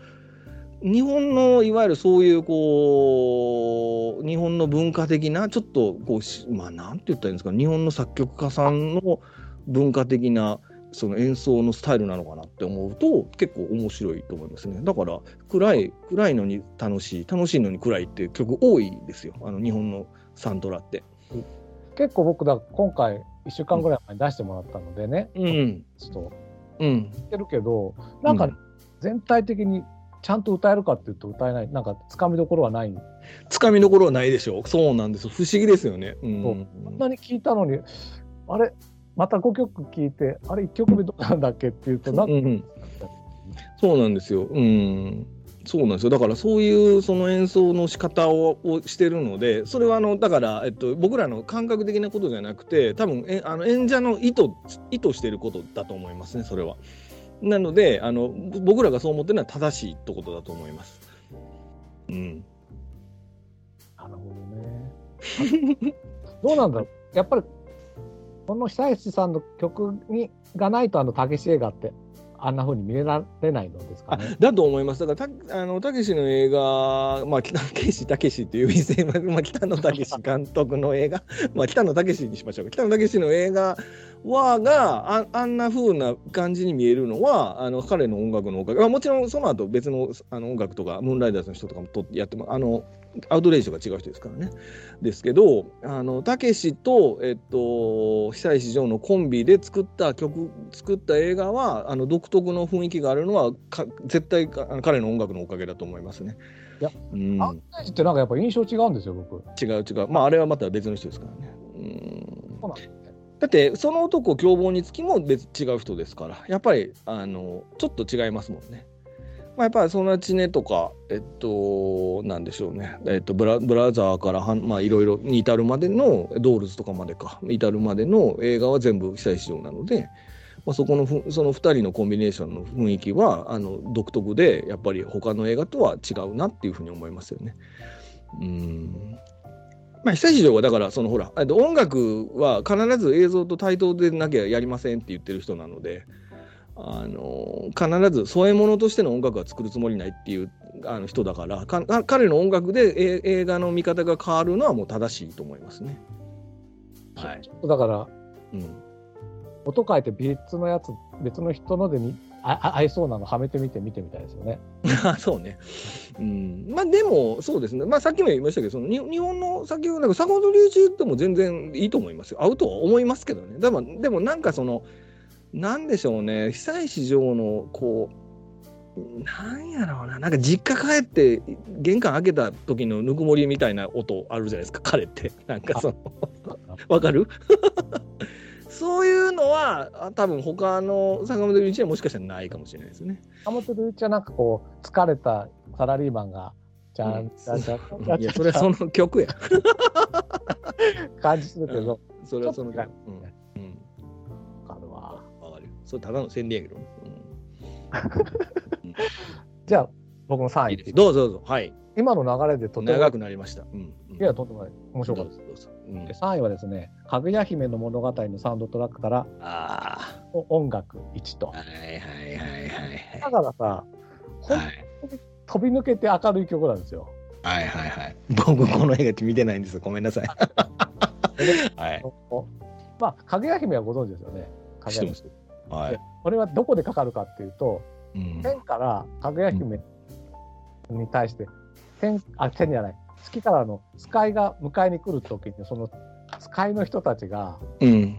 日本のいわゆるそういうこう日本の文化的なちょっとこうしまあなんて言ったらいいんですか日本の作曲家さんの文化的なその演奏のスタイルなのかなって思うと結構面白いと思いますね。だから暗い暗いのに楽しい楽しいのに暗いっていう曲多いですよ。あの日本のサントラって。結構僕だ今回1週間ぐらい前に出してもらったのでね、うん。ちょっとうん、言ってるけどなんかうん。全体的にちゃんと歌えるかっていうと歌えない。なんかつかみどころはない。つかみどころはないでしょ。うそうなんです。不思議ですよね。うん。こんなに聞いたのにあれ？また5曲聴いてあれ1曲目どうなんだっけっていうとなんか、うんうん。そうなんですよ。うん。そうなんですよ。だからそういうその演奏の仕方ををしてるので、それはあのだからえっと僕らの感覚的なことじゃなくて、多分えあの演者の意図意図してることだと思いますね。それは。なのであの僕らがそう思ってるのは正しいってことだと思います。うん。なるほどね どうなんだろうやっぱりこの久石さんの曲にがないとあのたけし映画ってあんな風に見れられないのですかね。だと思います。だからたあのたけしの映画、まあ北 野武たけしっていう店、まあまあ北野武監督の映画、まあ北野武にしましょうか。北野武の映画はがああんな風な感じに見えるのはあの彼の音楽のおかげ。まあもちろんその後別のあの音楽とかムーンライダーズの人とかもとやってもあのアウトレイジとか違う人ですからね。ですけど、あのたけしとえっと久石譲のコンビで作った曲作った映画はあの独特の雰囲気があるのはか絶対彼の音楽のおかげだと思いますね。いやうん、あんたちってなんかやっぱ印象違うんですよ僕。違う違う。まああれはまた別の人ですからね。うんそうなんですねだってその男凶暴につきも別違う人ですからやっぱりあのちょっと違いますもんね。まあ、やっぱりそのちねとかえっとなんでしょうね、えっと、ブラブラザーからはまあいろいろに至るまでのドールズとかまでか至るまでの映画は全部久石譲なので、まあ、そこのふその2人のコンビネーションの雰囲気はあの独特でやっぱり他の映画とは違うなっていうふうに思いますよね。うんまあ、久石譲はだからそのほらえっと音楽は必ず映像と対等でなきゃやりませんって言ってる人なのであの必ず添え物としての音楽は作るつもりないっていうあの人だからかか彼の音楽でえ映画の見方が変わるのはもう正しいと思いますね。はいだからうん、音変えて別のやつ別の人のでにああ合いそうなのはめてみて見てみたいですよね。あ そうね。うん、まあでもそうですね、まあ、さっきも言いましたけどそのに日本の先ほどなんか坂本龍一でも全然いいと思いますよ。合うとは思いますけどね。でもでもなんかそのなんでしょうね。久石譲のこうなんやろうな。なんか実家帰って玄関開けた時のぬくもりみたいな音あるじゃないですか。彼って。なんかその わかる？そういうのはあ多分他の坂本龍一はもしかしたらないかもしれないですね。坂本龍一はなんかこう疲れたサラリーマンがちゃんちゃんちゃんいやそれはその曲や。感じするけど、それはその曲。うんうんわかるわ。わかる。それただの宣伝やけど。じゃあ僕も3、位です。どうぞどうぞ。はい。今の流れでとても長くなりました。うん。うんいやとんでもない面白かったどうぞどうぞ。うんで3位はですね「かぐや姫の物語」のサウンドトラックからあお音楽1とあ。はいはいはいはいだからさほんはい。飛び抜けて明るい曲なんですよ。はいはいはい。僕この映画見てないんです。ごめんなさい。はい。おまあかぐや姫はご存知ですよね。かぐや姫。はい。これはどこでかかるかっていうとうん天からかぐや姫に対して天あ天じゃない月からの使いが迎えに来る時にその使いの人たちがうん。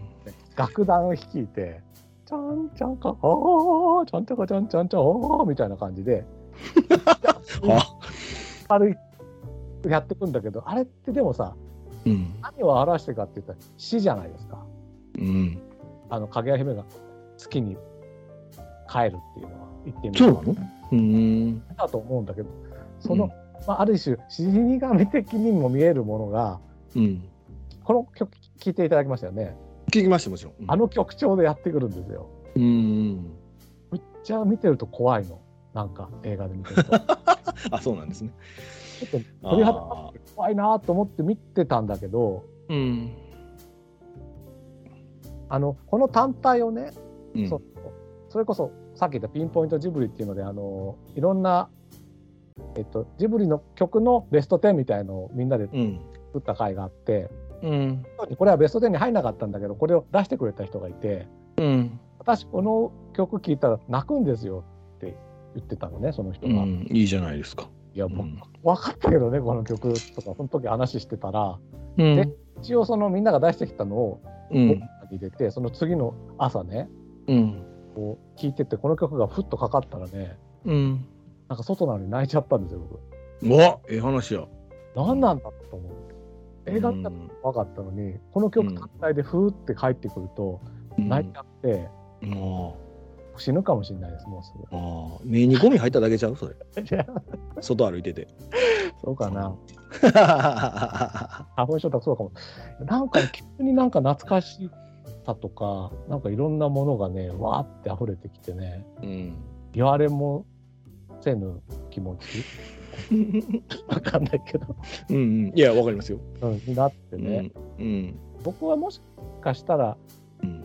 楽団を率いて「ちゃんちゃんかあーちゃんちゃかちゃんちゃんちゃんあー」みたいな感じであ軽いやってくんだけどあれってでもさうん。何を表してるかって言ったら死じゃないですかうん。あのかぐや姫が月に帰るっていうのは言ってみそうなのうん。だと思うんだけどその、うんまあ、ある種死神的にも見えるものがうん。この曲聴いていただきましたよね、聞きました、もちろん。あの曲調でやってくるんですようん。めっちゃ見てると怖いのなんか映画で見てるとちょ あ、そうなんですね。っと鳥肌怖いなと思って見てたんだけどうん。あのこの単体をね、うんそうそれこそさっき言ったピンポイントジブリっていうのであのいろんなえっと、ジブリの曲のベスト10みたいのをみんなでうん。作った回があって、うん。これはベスト10に入んなかったんだけど、これを出してくれた人がいて、うん。私この曲聴いたら泣くんですよって言ってたのね、その人が。うん。いいじゃないですか。いや、僕、うん。分かったけどね、この曲とか、その時話してたら、うんで一応そのみんなが出してきたのを入れて、その次の朝ね、うん。こう聴いてて、この曲がふっとかかったらね、うん。なんか外なのに泣いちゃったんですよ、僕。うわええ話や。何なんだと思って。映画見たこと分かったのに、この曲単体でふーって帰ってくると、泣いちゃって、あ死ぬかもしれないです、もうすぐ。あ。ああ。目にゴミ入っただけちゃう？それ。外歩いてて。そうかな。花粉症とかそうかも。なんか急になんか懐かしさとか、なんかいろんなものがね、わーって溢れてきてね、うん。言われもせぬ気持ち？わかんないけど、うんうん。いや、わかりますよ。うん、になってうね、ん。うん。僕はもしかしたらうん。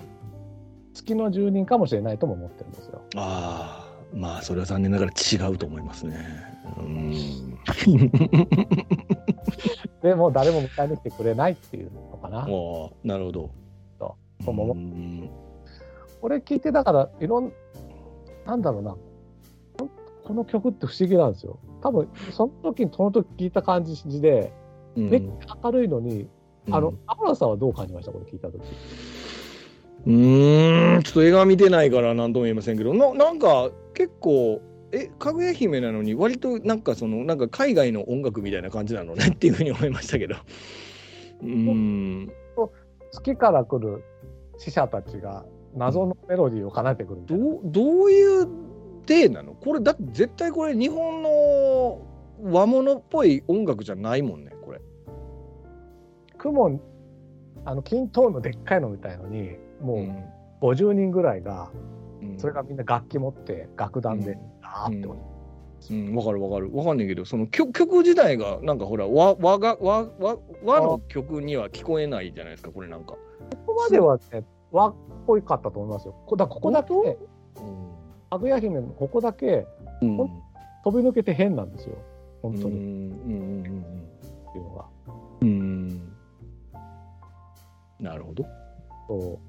月の住人かもしれないとも思ってるんですよ。ああ。まあ、それは残念ながら違うと思いますね。うん。でも誰も迎えに来てくれないっていうのかな。ああ、なるほど。そうそうもんこれ聞いてだからいろんなんだろうなここの曲って不思議なんですよ。多分その時にその時聞いた感じでうん。めっちゃ明るいのに、あのうん天野さんはどう感じました？これ聞いた時。うーん、ちょっと映画見てないから何とも言えませんけど、ななんか結構、え、かぐや姫なのに、割となんかその、なんか海外の音楽みたいな感じなのねっていうふうに思いましたけど。うーん。月から来る死者たちが謎のメロディーを奏でてくるどう、どういう体なの？これ、だって絶対これ日本の和物っぽい音楽じゃないもんね、これ。雲あの均等のでっかいのみたいのにもう。うん50人ぐらいが、うんそれがみんな楽器持って楽団であーって、うん、わかるわかる。わかんないけど、その曲曲自体が、なんかほら、和和が和和和の曲には聞こえないじゃないですか、これなんか。ここまではね和っぽいかったと思いますよこだここだけ本かぐや姫のここだけうん。ほ飛び抜けて変なんですよ。本当に、うんうんっていうのが。うん。なるほど。そう。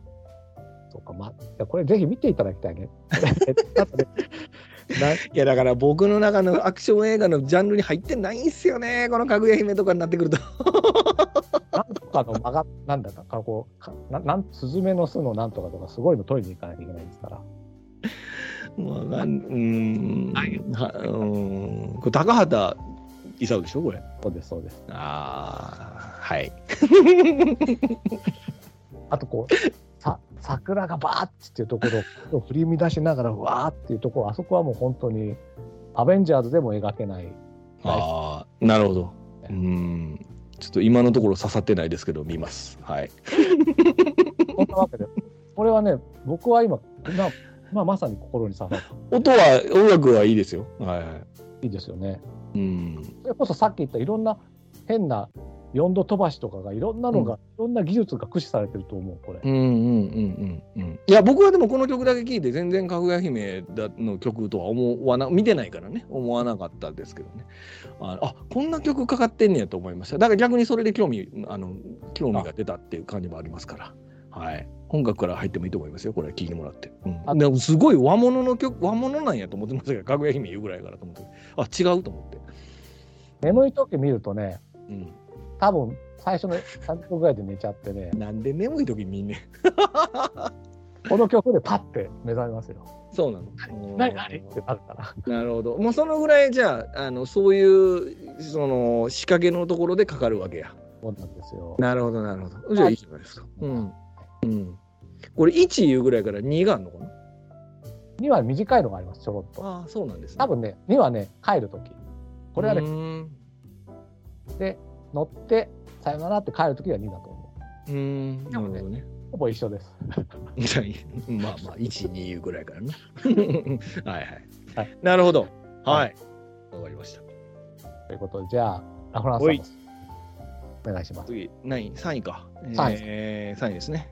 そうか。まあこれぜひ見ていただきたいね。いやだから僕の中のアクション映画のジャンルに入ってないんすよね、このかぐや姫とかになってくると。なんとかの間がなんだかこうかななんスズメの巣のなんとかとかすごいの取りに行かなきゃいけないんですからわかんうーん。はいはうーん。これ高畑勲でしょ、これ。そうですそうですああ、はい。あとこうさ桜がバーッっていうところを振り乱しながらわーっていうところあそこはもう本当にアベンジャーズでも描けないああ、なるほど。うーん。ちょっと今のところ刺さってないですけど、見ます。はい。そんなわけでこれはね僕は今今、まあ、まさに心に刺さっ音は、音楽はいいですよ。はいはい。ていいですよねうん。それこそさっき言ったいろんな変な4度飛ばしとかがいろんなのが、いろんな技術が駆使されてると思うこれ。うんうんうんうんうん。いや、僕はでもこの曲だけ聴いて、全然かぐや姫だの曲とは思わな、見てないからね、思わなかったですけどね。ああ、こんな曲かかってんねやと思いました。だから逆にそれで興味、あの、興味が出たっていう感じもありますから。はい。音楽から入ってもいいと思いますよ、これ聴いてもらって。うん、あでもすごい和物の曲、和物なんやと思ってましたけど、かぐや姫言うぐらいからと思って。あ、違うと思って。眠い時見るとねうん。多分最初の30分ぐらいで寝ちゃってねなんで眠い時見んねん。この曲でパッて目覚めますよ。そうなの。何何？ってなるから。なるほど。もうそのぐらいじゃあ、あのそういうその仕掛けのところでかかるわけや。そうなんですよ。なるほど、なるほど。じゃあいいじゃないですか。うん。うん。これ1言うぐらいから2があるのかな？2は短いのがあります、ちょろっと。ああ、そうなんですね。多分ね、2はね、帰る時これはうね。で、乗って、さよならって帰る時が2だと思う。うーん。なるほどね。ほぼ一緒です。じゃあいいまあまあ、1、2言うぐらいからな。はいはい。はいなるほど。はい。わかりました。ということで、じゃあ、ラフランスさんです。お願いします。次、何？位 ?3 位か。三位えー、3位ですね。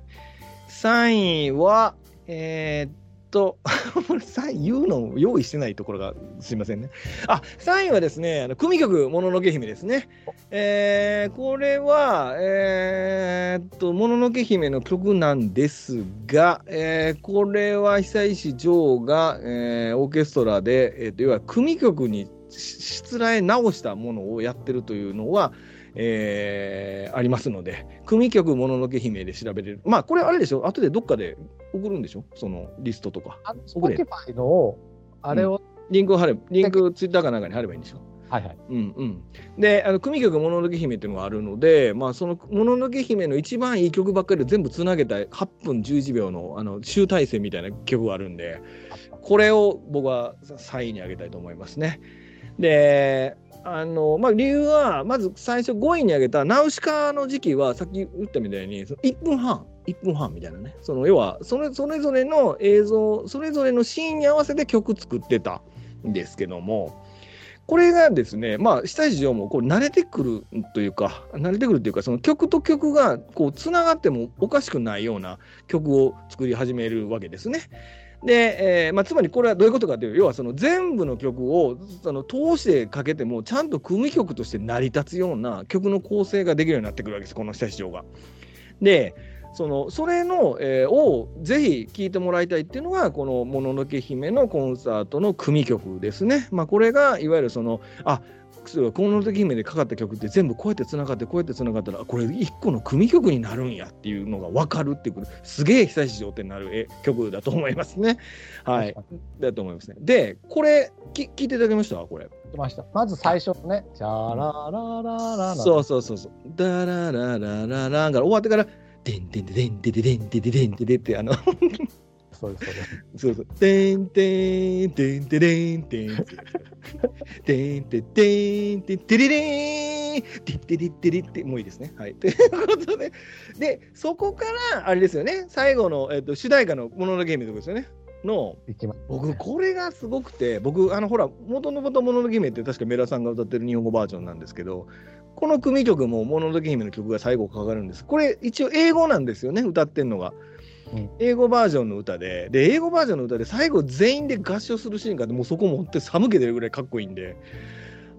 3位は、えーっと、3位言うの用意してないところがすいませんね。あ3位はですね、あの組曲、もののけ姫ですね。えー、これは、えー、っと、もののけ姫の曲なんですが、えー、これは久石譲が、えー、オーケストラで、えー、と要は組曲にしつらえ直したものをやってるというのは、えー、ありますので、組曲もののけ姫で調べれる。まあ、これあれでしょ、後でどっかで送るんでしょ、そのリストとか。あの、Spotify の、あれを、うん、リンクを貼れ、リンクツイッターかなんかに貼ればいいんでしょ？はいはい。うんうん。で、あの組曲もののけ姫っていうのがあるので、まあ、そのもののけ姫の一番いい曲ばっかりを全部つなげた8分11秒のあの集大成みたいな曲があるんで、これを僕は3位に上げたいと思いますね。で、あのまあ、理由は、まず最初5位に挙げたナウシカの時期は、さっき言ったみたいに、1分半、1分半みたいなね、その要はそれ、それぞれの映像、それぞれのシーンに合わせて曲作ってたんですけども、これがですね、まあ、下地上もこう慣れてくるというか、慣れてくるというか、その曲と曲がつながってもおかしくないような曲を作り始めるわけですね。で、えーまあ、つまりこれはどういうことかというと要はその全部の曲をその通してかけてもちゃんと組曲として成り立つような曲の構成ができるようになってくるわけですこの下市場が。でそのそれの、えー、をぜひ聴いてもらいたいっていうのがこの「もののけ姫」のコンサートの組曲ですね。まあ、これがいわゆるそのあこの時姫でかかった曲って全部こうやってつながってこうやってつながったらこれ一個の組曲になるんやっていうのが分かるっていうすげえ久し状態になる曲だと思いますね。はい。だと思いますね。で、これき聞いていただけました？これ。ました。まず最初ね、じゃららららそうそうそうそう。だらららららから終わってから、でんでんでんでんでんでんでんでんでんってあの そうです、そうですそうそう。てんてんてんてれんてんてんてんてんてんてんてれれんてんてれてれってもういいですね。はい。ということで、で、そこから、あれですよね、最後の、えっと、主題歌のもののゲームとかですよね。の、僕、これがすごくて、僕、あの、ほら、元の元もののゲームって確かメラさんが歌ってる日本語バージョンなんですけど、この組曲ももののけ姫の曲が最後かかるんです。これ一応英語なんですよね、歌ってんのが。英語バージョンの歌で、で、英語バージョンの歌で最後全員で合唱するシーンがあって、もうそこもって寒気出るぐらいかっこいいんで、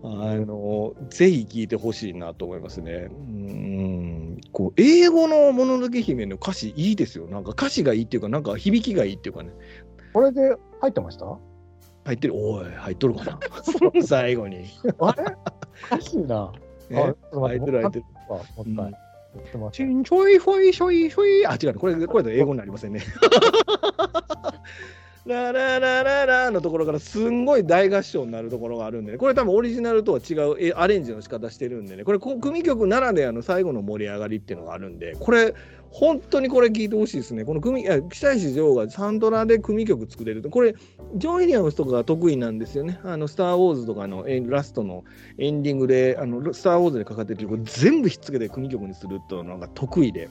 あの、ぜひ聴いてほしいなと思いますね。うん、こう、英語のもののけ姫の歌詞いいですよ。なんか歌詞がいいっていうか、なんか響きがいいっていうかね。これで入ってました？入ってる。おい、入っとるかな。最後に。あれ？歌詞な。入ってる入ってる。もちょいちょいちょいちょい。あ、違う、これ、これで英語になりませんね。ラララララのところからすんごい大合唱になるところがあるんで、ね、これ多分オリジナルとは違うアレンジの仕方してるんでね、これ組曲ならではの最後の盛り上がりっていうのがあるんで、これ本当にこれ聞いてほしいですね。この組、北石女王がサントラで組曲作れると、これ、ジョン・ウィリアムスとかが得意なんですよね。あの、スター・ウォーズとかのラストのエンディングで、あの、スター・ウォーズでかかってる曲全部ひっつけて組曲にするっていうのが得意で、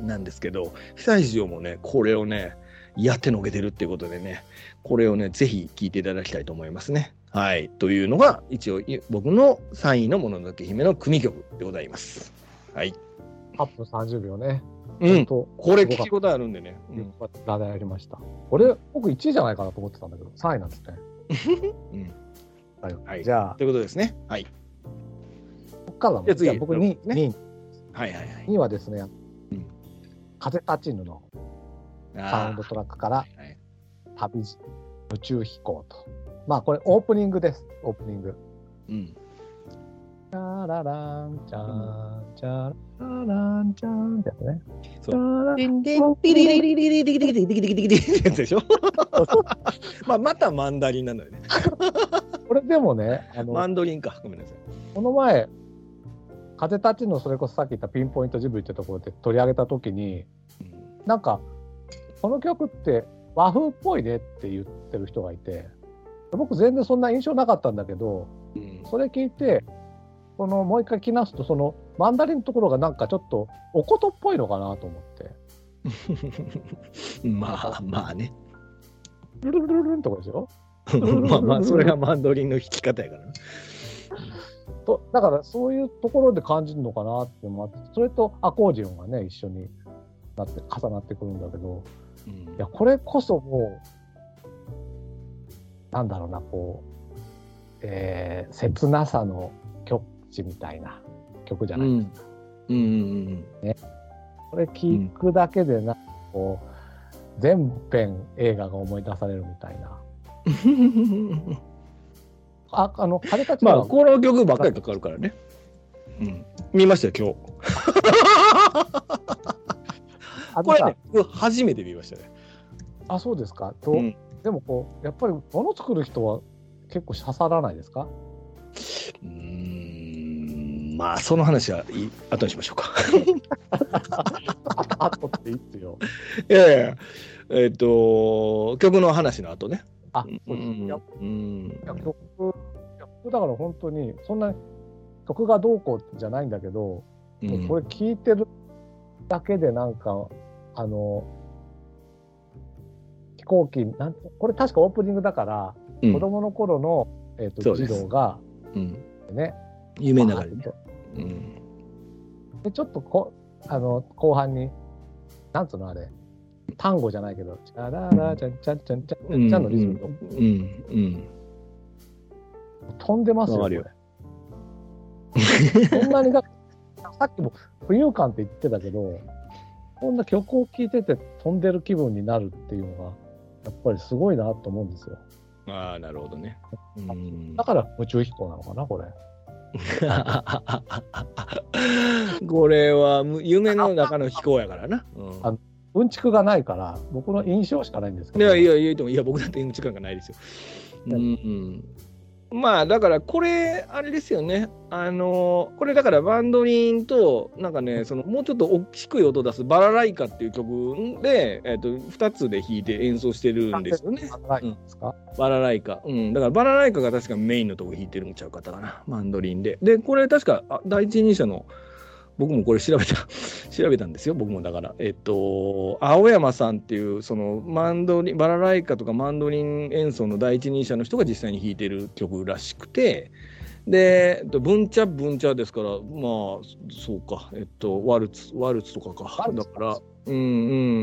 なんですけど、久石女王もね、これをね、やってのけてるっていうことでね、これをね、ぜひ聞いていただきたいと思いますね。はい。というのが、一応、僕の3位のもののけ姫の組曲でございます。はい。8分30秒ね。うん。これ聞き応えあるんでね。うん。ラダやりました。これ、僕1位じゃないかなと思ってたんだけど、3位なんですね。うん。はい。じゃあ。ということですね。はい。こっからじゃあ僕2位。2位。はいはいはい。2位はですね、風立ちぬのサウンドトラックから、旅路、宇宙飛行と。まあこれオープニングです、オープニング。うん。チャラランチャンチャラランチャンってやつね。そう。デンデンピリリリリリリリリリリリリリリってやつでしょまあまたマンダリンなのよね。これでもね、あのマンドリンか。ごめんなさい。この前、風立ちのそれこそさっき言ったピンポイントジブリってところで取り上げたときに、なんか、この曲って和風っぽいねって言ってる人がいて、僕全然そんな印象なかったんだけど、それ聞いて、このもう一回聞き直すとそのマンダリンのところがなんかちょっとおことっぽいのかなと思って。まあまあね。ルルルルルンとこですよまあまあそれがマンドリンの弾き方やからとだからそういうところで感じるのかなって思ってそれとアコーディオンがね一緒になって重なってくるんだけど、うんいや、これこそもう、なんだろうな、こう、えー切なさの極致みたいな曲じゃないですか。うん。うん。これ聞くだけで、なん。かこう、全編映画が思い出されるみたいな。あ、あの、彼たちまあ、この曲ばっかりかかるからね。うん。見ましたよ、今日。これね、初めて見ましたね。あ、そうですか。と、うん。でもこう、やっぱり物作る人は結構刺さらないですか、まあ、その話はいい後にしましょうか。ああとっていいっすよ。いやいや、えっ、と、曲の話の後ね。あ、うそうです。いやん。うんいや曲、曲だから本当に、そんなに曲がどうこうじゃないんだけど、うんこれ聞いてるだけでなんか、あの、飛行機、なんこれ確かオープニングだから、うん子供の頃の、えー、と児童がうんね、夢の中でね。うん。でちょっとこあの後半に、なんつうのあれ、単語じゃないけど、チャララチャンチャンチャンチャンチャンのリズムと。うん。うん。飛ん。でますよ、これ。そんなにが、さっきも浮遊感って言ってたけど、こんな曲を聴いてて飛んでる気分になるっていうのが、やっぱりすごいなと思うんですよ。ああ、なるほどね。うん。だから宇宙飛行なのかな、これ。これはむ夢の中の飛行やからな。うんあうんちくがないから、僕の印象しかないんですけど。いやいやいやいや僕だって時間がないですよ。うんうん、まあだからこれあれですよねあのこれだからバンドリンとなんかねそのもうちょっと大きくい音出す「バラライカ」っていう曲で、えっと2つで弾いて演奏してるんですよね。ないんですか、バラライカ。うん。だからバラライカが確かメインのとこ弾いてるんちゃうかったかな。マンドリンで。で、これ確かあ第一人者の、僕もこれ調べた、調べたんですよ。僕もだから。えっと、青山さんっていう、そのマンドリン、バラライカとかマンドリン演奏の第一人者の人が実際に弾いてる曲らしくて、で、えっと、文茶文茶ですから、まあ、そうか、えっと、ワルツ、ワルツとかか。だから、うんう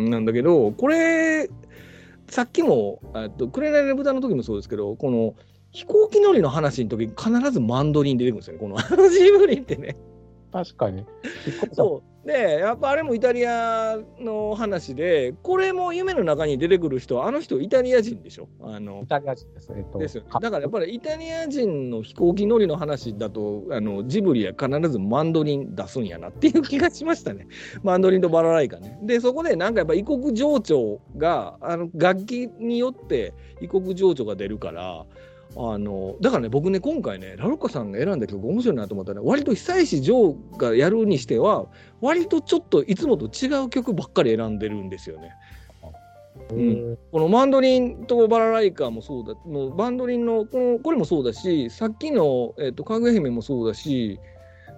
ん、なんだけど、これ、さっきも、えっと、クレナイの豚の時もそうですけど、この飛行機乗りの話の時必ずマンドリン出てくるんですよね、このジブリってね。確かに。そう。で、やっぱあれもイタリアの話で、これも夢の中に出てくる人は、あの人イタリア人でしょ？あのイタリア人です。えっと、ですよね。だからやっぱりイタリア人の飛行機乗りの話だと、あのジブリは必ずマンドリン出すんやなっていう気がしましたね。マンドリンとバラライカね。で、そこでなんかやっぱ異国情緒が、あの楽器によって異国情緒が出るから、あのだからね、僕ね、今回ね、ラロッカさんが選んだ曲面白いなと思ったら、割と久石譲がやるにしては、割とちょっといつもと違う曲ばっかり選んでるんですよね。うん。このマンドリンとバラライカもそうだのバンドリンのこのこれもそうだしさっきの、えっとかぐや姫もそうだし、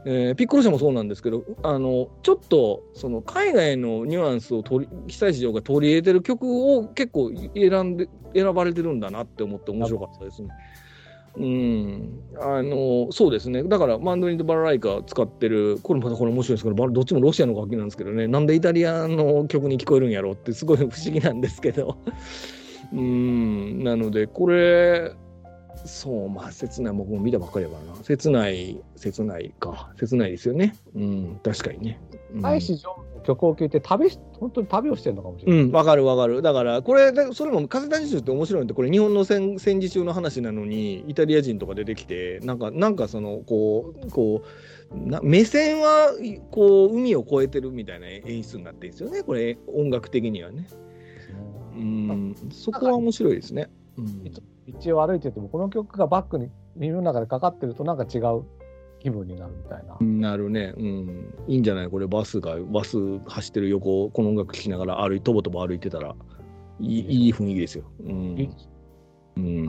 えーピッコロ社もそうなんですけどあのちょっとその海外のニュアンスを取り久石譲が取り入れてる曲を結構選んで選ばれてるんだなって思って面白かったですね。うん、あのそうですね。だからマンドリンとバラライカ使ってるこれまたこれ面白いですけどどっちもロシアの楽器なんですけどね。なんでイタリアの曲に聞こえるんやろうってすごい不思議なんですけど。うん。なのでこれそうまあ切ない僕も見たばっかりやからな切ない切ないか切ないですよねうん確かにね、うん大使上の曲を聴いて旅し、本当に旅をしてるのかもしれない。うん、わかるわかる。だから、これ、でそれも風谷中って面白いのって、これ、日本の戦戦時中の話なのに、イタリア人とか出てきて、なんか、なんかその、こう、こう、な目線は、こう、海を越えてるみたいな演出になってるんですよね、これ、音楽的にはね。うん、そこは面白いですね。うん道を歩いてても、この曲がバックに耳の中でかかってると、なんか違う気分になるみたいな。なるね、うん、いいんじゃない？これバスがバス走ってる横をこの音楽聴きながら歩いとぼとぼ歩いてたらいいいい雰囲気ですよ。うん。うん、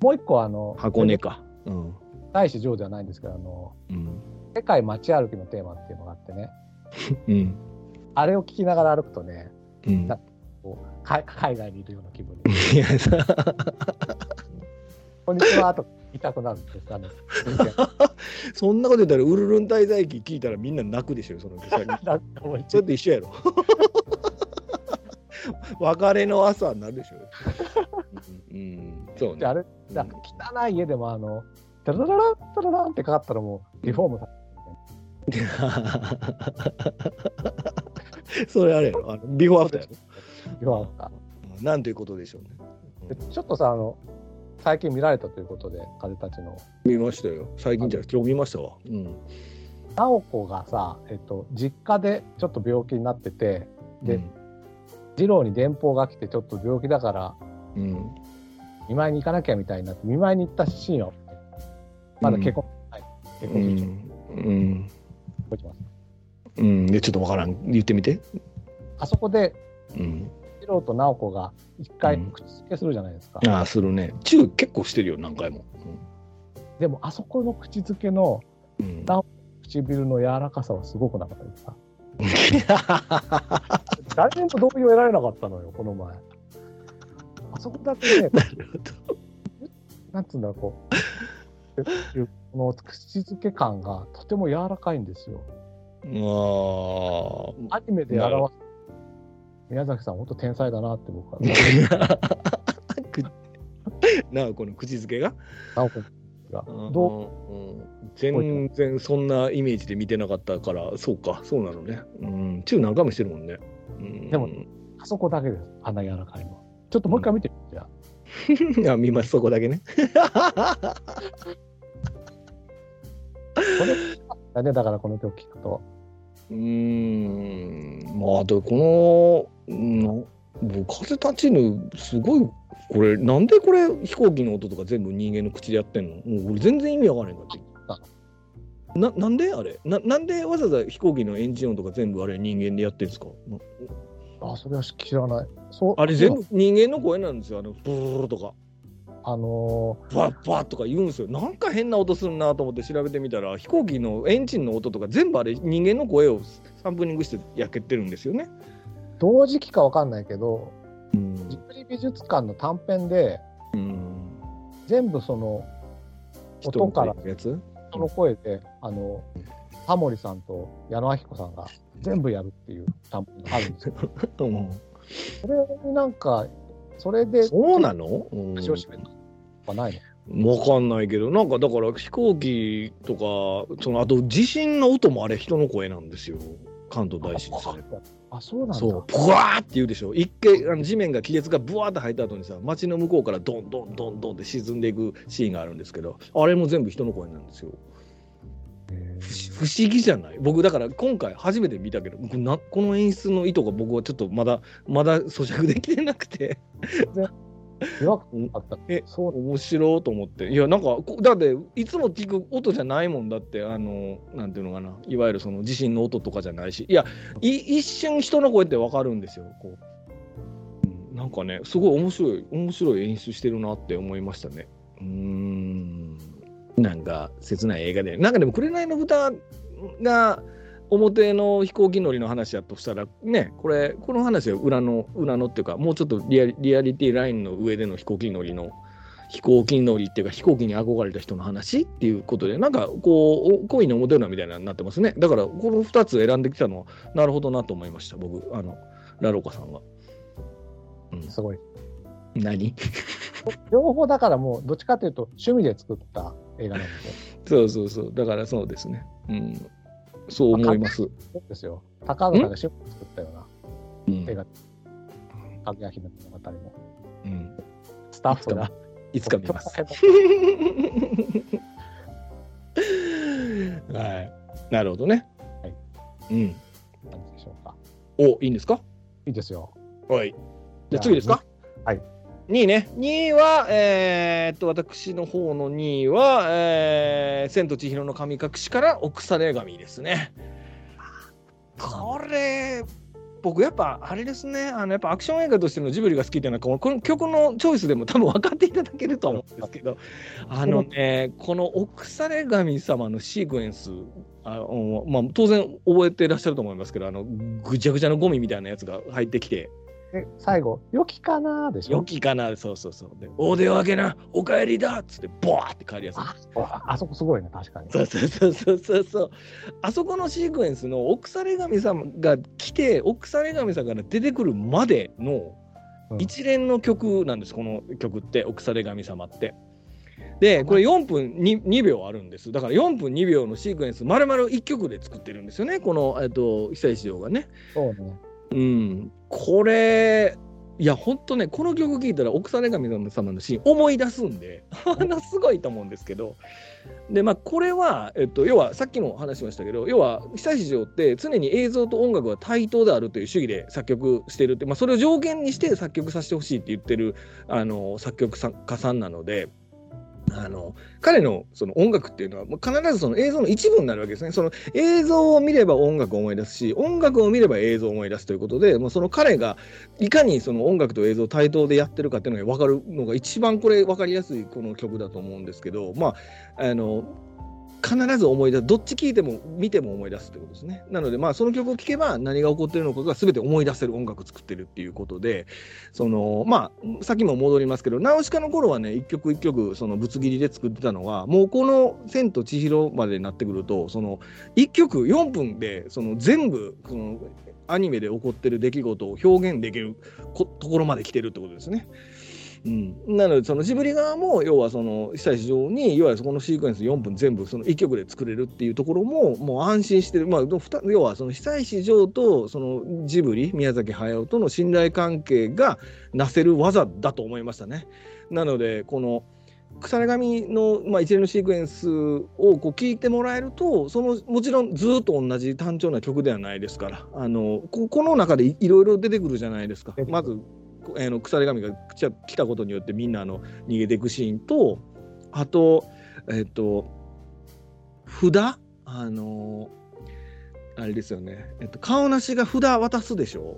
もう一個、あの、箱根か。うん。大使上ではないんですけど、あの、うん。世界街歩きのテーマっていうのがあってね、うん。あれを聞きながら歩くとね、うん。なこうか海外にいるような気分に。いやさこんにちはと言いたくなるんです。あの運転そんなこと言ったらウルルン滞在記聞いたらみんな泣くでしょそのそれと一緒やろ。別れの朝になるでしょ。う。ん、うん、そうね。であれ、だ汚い家でもあの、タラララタラランってかかったらもうリフォームさ それあれやろ。あのビフォーアフターやろリフォームさうんなんということでしょうね。でちょっとさあの、最近見られたということで、風たちの。見ましたよ。最近じゃ今日見ましたわ。うん。直子がさ、えっと、実家でちょっと病気になってて、で二郎に電報が来て、ちょっと病気だから、うん、見舞いに行かなきゃみたいになって、見舞いに行ったシーンを、まだ結婚、はい、結う婚中、ん、うん、覚えてます。うん、でちょっとわからん。言ってみて。あそこで、うん。二郎と直子が一回うん口づけするじゃないですか。ああ、するね。チュー結構してるよ、何回も。でも、あそこの口づけのうん。な唇の柔らかさはすごくなかったですか？誰にも同意を得られなかったのよ、この前。あそこだけね、なんつうんだろう、こう、この口づけ感がとても柔らかいんですよ。あアニメで表す。宮崎さん、本当天才だなって僕は。なあ、この口づけが？直子が。どううんうん全然そんなイメージで見てなかったから、そうか、そうなのね。うん、チュー何回もしてるもんね。うん、でもあそこだけです、あんな柔らかいの。ちょっともう一回見てみて、じゃあ あ見ます、そこだけね。これだね、だからこの曲聞くと。うーん、まあ、でこの、うん、僕風立ちぬ、すごい、これ、なんでこれ、飛行機の音とか全部人間の口でやってんの？もう俺全然意味わからへんかった。ななんであれ？ななんでわざわざ飛行機のエンジン音とか全部あれ人間でやってるんですか？あ、それは知らない。そうあれ全部人間の声なんですよ。あのブーとかあのバッバッとか言うんですよ。なんか変な音するなと思って調べてみたら飛行機のエンジンの音とか全部あれ人間の声をサンプリングして焼けてるんですよね。ー同時期かわかんないけど、うんジブリ美術館の短編で、うん、全部その、音から人の声で、あの、タモリさんと矢野明子さんが全部やるっていう短編があるんですよ。うんそれになんか、それで、そうなの、うん口を閉めたとかないの？わかんないけどなんかだから飛行機とかそのあと地震の音もあれ人の声なんですよ関東大震災。あ、そうなんだ。そう、ブワーって言うでしょ。一回、あの地面が亀裂がブワーって入った後にさ、街の向こうからドンドンドンドンって沈んでいくシーンがあるんですけど、あれも全部人の声なんですよ。へ不思議じゃない？僕だから今回初めて見たけど僕なこの演出の意図が僕はちょっとまだまだ咀嚼できてなくて。えそう面白いと思って。いやなんかこだっていつも聞く音じゃないもんだってあのなんていうのかな。いわゆるその地震の音とかじゃないし。いやい一瞬人の声ってわかるんですよ。こう、うんなんかねすごい面白い面白い演出してるなって思いましたね。うーんなんか切ない映画でなんかでも「紅の豚」が表の飛行機乗りの話やとしたらねこれこの話は裏の裏のっていうかもうちょっとリアリリアリティラインの上での飛行機乗りの飛行機乗りっていうか飛行機に憧れた人の話っていうことでなんかこうお恋の表裏みたいなのになってますねだからこの2つ選んできたのはなるほどなと思いました僕あのラロカさんは。うん、すごい。何？両方だからもう、どっちかというと趣味で作った映画なので、そうそうそうだからそうですね。うん、そう思います。そうですよ。高塚が趣味で作ったようなうん映画、かぐや姫の物語も。うん、スタッフが。いつか見ます。はい。なるほどね。はい。うん。何でしょうか。お、いいんですか？いいですよ。はい。じゃ次ですか？はい。2位ね。2位は、えーっと、私の方の2位は、えー、千と千尋の神隠しから奥され神ですね。これ、僕やっぱあれですね、あのやっぱアクション映画としてのジブリが好きっていうのは、このこの曲のチョイスでも多分分かっていただけると思うんですけど、あのね、この奥され神様のシークエンス、あのまあ、当然覚えてらっしゃると思いますけど、あのぐちゃぐちゃのゴミみたいなやつが入ってきて、で最後「良きかな?」でしょ？良きかなそうそうそう。で、大手を開けな、お帰りだっつって、ボワーって帰りやすい。ああそこすごいね確かにそうそうそうそうそうそう。あそこのシークエンスの奥され神様が来て、奥され神様から出てくるまでのうん一連の曲なんです、この曲って、奥され神様って。で、これ4分 2, 2秒あるんです。だから4分2秒のシークエンス、丸々1曲で作ってるんですよね、この、えっと、久石譲がね。そうねうん、これ、いや、ほんとね、この曲聴いたら、奥され神様のシーン思い出すんで、すごいと思うんですけど、で、まあ、これは、えっと、要は、さっきも話しましたけど、要は、久石譲って常に映像と音楽は対等であるという主義で作曲してるって、まあ、それを条件にして作曲させてほしいって言ってるあの作曲家さんなので、あの彼のその音楽っていうのは必ずその映像の一部になるわけですね。その映像を見れば音楽を思い出すし音楽を見れば映像を思い出すということでもうその彼がいかにその音楽と映像を対等でやってるかっていうのが分かるのが一番これ分かりやすいこの曲だと思うんですけどまああの必ず思い出すどっち聴いても見ても思い出すってことですね。なのでまあその曲を聴けば何が起こってるのかが全て思い出せる音楽を作ってるっていうことでそのまあさっきも戻りますけどナウシカの頃はね一曲一曲そのぶつ切りで作ってたのがもうこの「千と千尋」までになってくるとその1曲4分でその全部そのアニメで起こってる出来事を表現できるところまで来てるってことですね。うん、なのでそのジブリ側も要はその久石上に要はそこのシークエンス4分全部その1曲で作れるっていうところももう安心してる、まあ、要はその久石上とそのジブリ宮崎駿との信頼関係がなせる技だと思いましたね。なのでこの腐れ紙の、まあ、一連のシークエンスをこう聞いてもらえるとそのもちろんずっと同じ単調な曲ではないですからあのここの中でいいろいろ出てくるじゃないですか。まずこあの腐れ紙が来たことによってみんなあの逃げていくシーンとあとえっと札？あのあれですよね、えっと、顔なしが札渡すでしょ？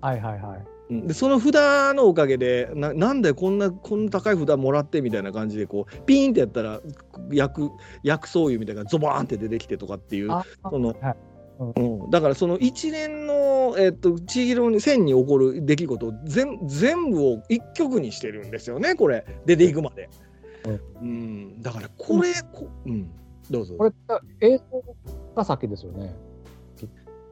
はいはいはい。うん。でその札のおかげでななんでこんなこんな高い札もらってみたいな感じでこうピーンってやったら薬薬草油みたいなのがゾバーンって出てきてとかっていうあその、はいうん、だからその一連の、えっと千尋に線に起こる出来事を全全部を一曲にしてるんですよねこれ。出ていくまで。うん、だからこれ、こうん、どうぞ。これ映像が先ですよね。き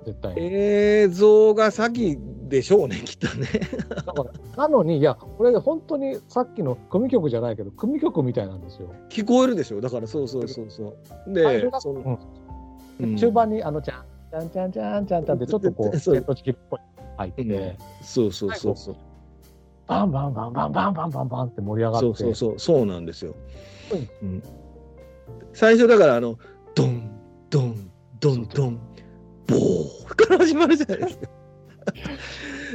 絶対に。映像が先でしょうねきっとね。だからなのにいやこれ本当にさっきの組曲じゃないけど組曲みたいなんですよ。聞こえるでしょ。だからそうそうそうそう。あで中盤にあのちゃんちゃんちゃんちゃんちゃんちゃんってちょっとこう そう戦闘式っぽいの入って、うんそうそうそうそう。バンバンバンバンバンバンバンバンって盛り上がってそうそうそうそうなんですよ。うんうん、最初だからあのドンドンドンドンボーから始まるじゃないですか。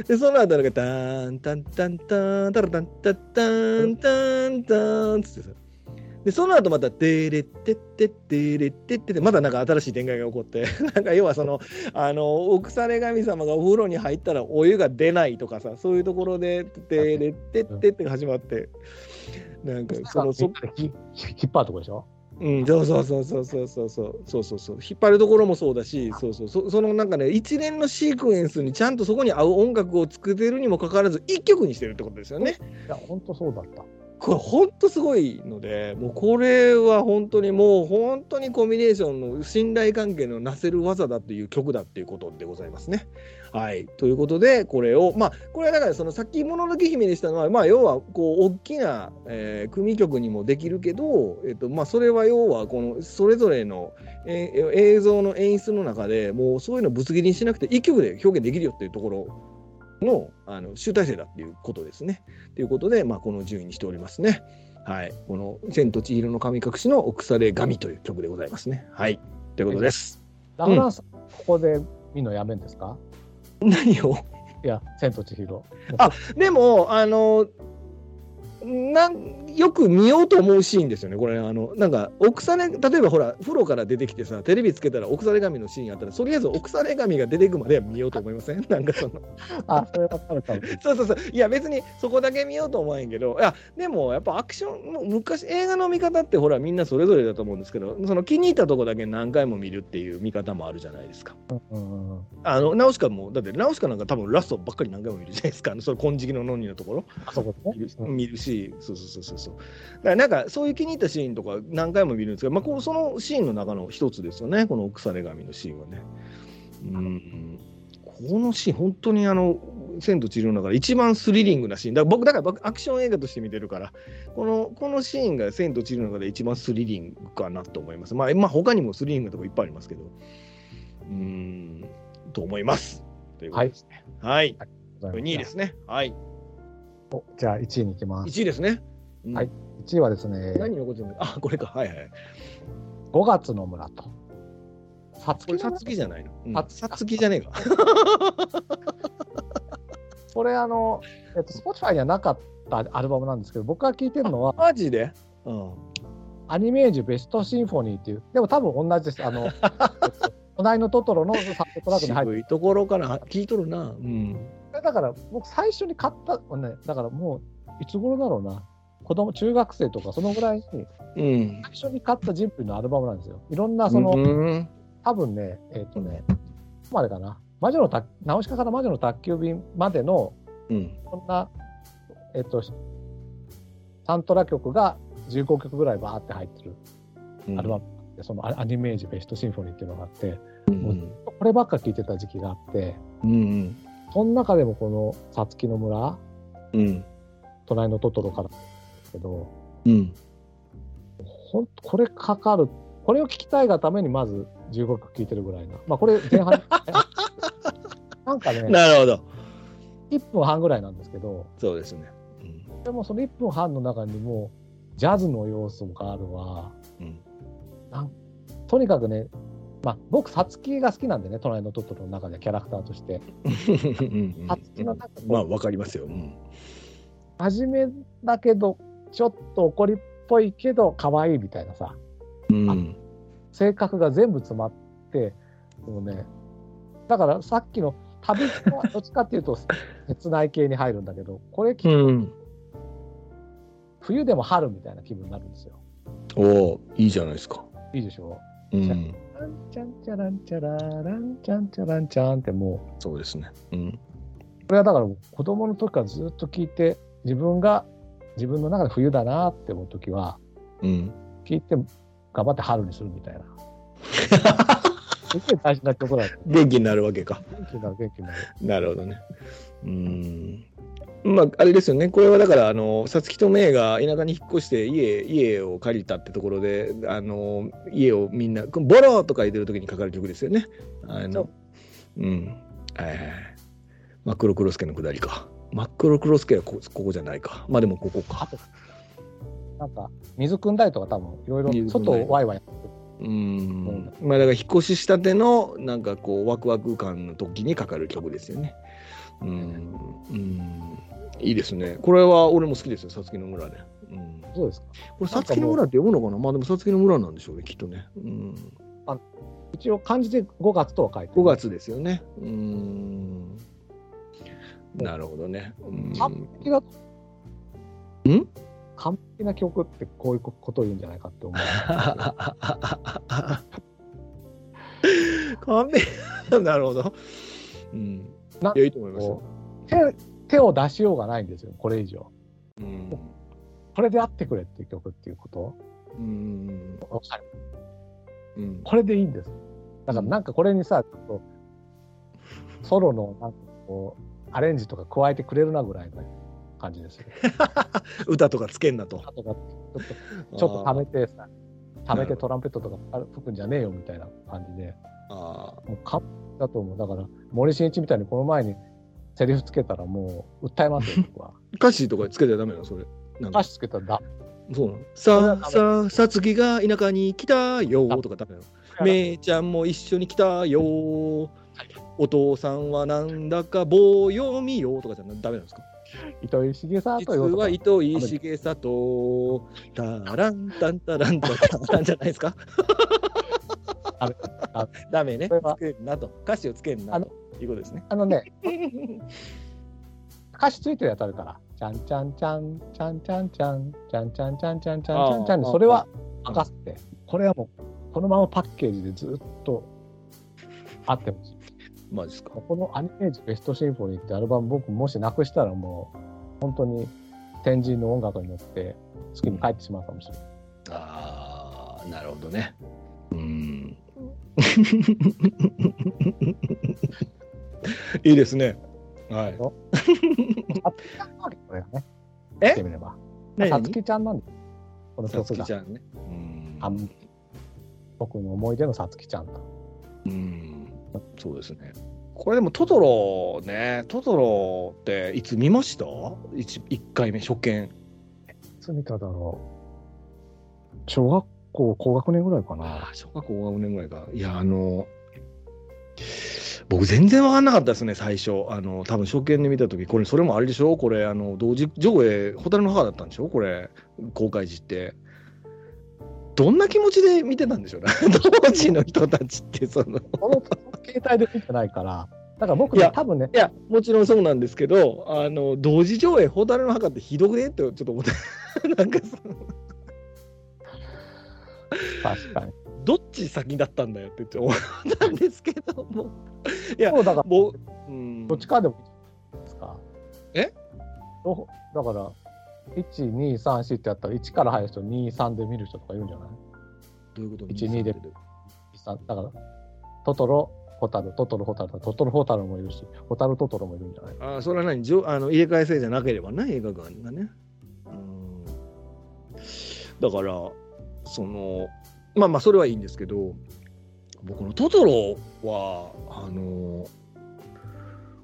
でその後なんかタンタンタンタンタラタンタンタンタンタンつってさでその後また「デレッテッテッデレッテッテ」ってまだなんか新しい展開が起こって。なんか要はそのあのお腐れ神様がお風呂に入ったらお湯が出ないとかさそういうところで「デレッテッテッ」って始まって。なんかそのそみんなでひ引っ張るとこでしょ？うん、そうそうそうそうそうそうそうそうそうそう。引っ張るところもそうだしそうそう。そそのなんかね一連のシークエンスにちゃんとそこに合う音楽を作ってるにもかかわらず一曲にしてるってことですよね。いや本当そうだったこれほんとすごいのでもうこれは本当にもう本当にコミュニケーションの信頼関係のなせる技だっていう曲だっていうことでございますね。はいということでこれをまあこれはだからそのさっき「もののけ姫」にしたのはまあ要はこう大きな、えー組曲にもできるけど、えっとまあ、それは要はこのそれぞれの、えー映像の演出の中でもうそういうのぶつ切りにしなくて一曲で表現できるよっていうところのあの集大成だっていうことですね。ということで、まあ、この順位にしておりますね。はい。この「千と千尋の神隠し」の「お腐れ神」という曲でございますね。はい。ということです。ラフランス、ここで見るのやめんですか？何を？いや千と千尋あでも、あの、なんよく見ようと思うシーンですよね、これ、あのなんか、奥され、例えばほら、風呂から出てきてさ、テレビつけたら奥され髪のシーンあったら、とりあえず奥され髪が出てくまでは見ようと思いません？なんかその。あ、それわかるかも。そうそうそう、いや、別にそこだけ見ようと思わへんけど、いや、でもやっぱアクション、もう昔、映画の見方って、ほら、みんなそれぞれだと思うんですけど、その気に入ったとこだけ何回も見るっていう見方もあるじゃないですか。うんうん、あのナウシカも、だってナウシカなんか多分ラストばっかり何回も見るじゃないですか、その金色のノンニのところ。あそこね見る,、うん見るし、そうそうそうそうそう。だからなんかそういう気に入ったシーンとか何回も見るんですけど、まあ、こうそのシーンの中の一つですよね、この腐れ髪のシーンはね。うん、このシーン、本当にあの、千と千尋の中で一番スリリングなシーン。だから僕、だから僕アクション映画として見てるから、このこのシーンが千と千尋の中で一番スリリングかなと思います。まあ、まあ、他にもスリリングなとこいっぱいありますけど、うん、と思います。ということですね。はい。これ2位ですね。はい。おじゃあ1位に行きます。1位ですね。うんはい1位はですね、何残ってるの あ、これか。はいはい。5月の村と。さつこれ、さきの村つきじゃないの？うんささつきじゃねえか。これあの、えっと、Spotify にはなかったアルバムなんですけど、僕が聴いてるのは、マジで？うん。アニメージュベストシンフォニーっていう、でも多分同じです。あの、えっと隣のトトロのサウンドトラックに入って渋いところから聞いとるな。うん。る。だから僕最初に買った、ね、だからもういつ頃だろうな。子供中学生とかそのぐらいにうん。最初に買ったジンプのアルバムなんですよ。いろんなその、うん多分ね、えっ、とね、どこまでかな。魔女の宅、ナウシカから魔女の宅急便までの、うん。そんな、えっ、と、サントラ曲が15曲ぐらいバーって入ってるアルバムで、そのアアニメージベストシンフォニーっていうのがあって、うん。こればっか聴いてた時期があって、うん。その中でもこのさつきの村、うん。隣のトトロからですけど、うん。ほんとこれかかる、これを聞きたいがためにまず15曲聴いてるぐらいな。まあこれ前半、なんかね、なるほど。1分半ぐらいなんですけど、そうですね。うん。でもその1分半の中にもジャズの要素があるわ。うん。なんとにかくね、まあ、僕、さつきが好きなんでね、隣のトトロの中でキャラクターとして。さつきの中で、まあ、わかりますよ。うん。真面目だけど、ちょっと怒りっぽいけど、可愛いみたいなさ、うん。性格が全部詰まって、もうね、だからさっきの旅はどっちかっていうと、切ない系に入るんだけど、これ聞くと、うん。冬でも春みたいな気分になるんですよ。おお、いいじゃないですか。いいでしょうん。ランチャンチャランチャラランチャンチャランチャンってもう、そうですね。うん。これはだから子供の時からずっと聞いて自分が自分の中で冬だなって思う時はうん。聞いて頑張って春にするみたいな。すごい大事な曲だ。元気になるわけか。元気になる元気になる。なるほどね。うん。まあ、あれですよね。これはだから、あの、さつきとめいが田舎に引っ越して家、家を借りたってところで、あの、家をみんな、ボローと書いてる時にかかる曲ですよね。あそのう、うん。はいはいはい。真っ黒クロスケのくだりか。真っ黒クロスケはこここじゃないか。まあでもここか。なんか水汲んだりとか多分いろいろ外をワイワイやってうん。まあだから引っ越ししたてのなんかこうワクワク感の時にかかる曲ですよね。うん。うん。いいですね。これは俺も好きですよ、さつきの村で。うん。そうですか。これさつきの村って読むのかな？まあでもさつきの村なんでしょうね、きっとね。うん。一応漢字で5月とは書いて5月ですよね。うん。なるほどね。うん？完璧な曲ってこういうことを言うんじゃないかって思う。完璧なるほど。うん。ないや、いいと思いますよ。手手を出しようがないんですよ、これ以上。うん。これであって。くれって。いう曲って。いうことうん。うん。これでいいんです。だからなんかこれにさ、ちょっとソロのなんかこうアレンジとか加えて。くれるなぐらいの感じですよ。歌とかつけんなと。あとか ちょっとちょっと貯めてさ、貯めてトランペットとか吹くんじゃねえよみたいな感じで、ああ。もう完璧だと思う。だから森進一みたいにこの前にセリフつけたらもう訴えますよ、僕は。歌詞とかつけちゃダメなのそれ。歌詞つけたらだ。そうなのさあ、さあ、さつきが田舎に来たよとかダメなのめいちゃんも一緒に来たよお父さんはなんだか棒読みよとかじゃダメなんですか？糸井重里実は糸井重里、タランタンタランタタランじゃないですか？ダメあダメね。つけんなと。歌詞をつけんなということですね。あのね、歌詞ついてるやつあるから、ちゃんちゃんちゃん、ちゃんちゃんちゃん、ちゃんちゃんちゃんちゃんちゃんちゃんちゃんそれは任せて、これはもう、このままパッケージでずっとあってほしい。マジですか？このアニメージベストシンフォニーってアルバム僕もしなくしたらもう本当に天神の音楽に乗って好きに帰ってしまうかもしれない。ああ、なるほどね。うん。いいですね。はい。これがね。え？言ってみれば。何？さつきちゃんなんですこのさつ曲がきちゃんね。うんあん僕の思い出のさつきちゃんと。うん。そうですね。これでもトトロね、トトロっていつ見ました？1, 一回目、初見。いつ見ただろう。小学校高学年ぐらいかな。ああ、小学校5年ぐらいか。いや、あの、僕全然分かんなかったですね、最初。あの、多分初見で見たとき、これ、それもあれでしょ？これ、あの、同時上映、ホタルの墓だったんでしょ？これ、公開時って。どんな気持ちで見てたんでしょうね。当時の人たちって、その。この携帯で見てないから、だから僕ね、多分ねい、や、もちろんそうなんですけど、あの、同時上映、ホタルの墓ってひどくねってちょっと思って、なんかその、確かに。どっち先だったんだよって思ったんですけども。いやそうだから、もう、うんどっちかでもいいですか。え？どだから、1、2、3、4ってやったら、1から入る人、2、3で見る人とかいるんじゃない？どういうこと？一二で。二三2 3だから、トトロ、ホタル、トトロ、ホタル、トトロ、ホタルもいるし、ホタル、トトロもいるんじゃない？ああ、それは何？あの入れ替え制じゃなければね、映画館がね。うん。だから、その、まあまあ、それはいいんですけど、僕のトトロは、あの、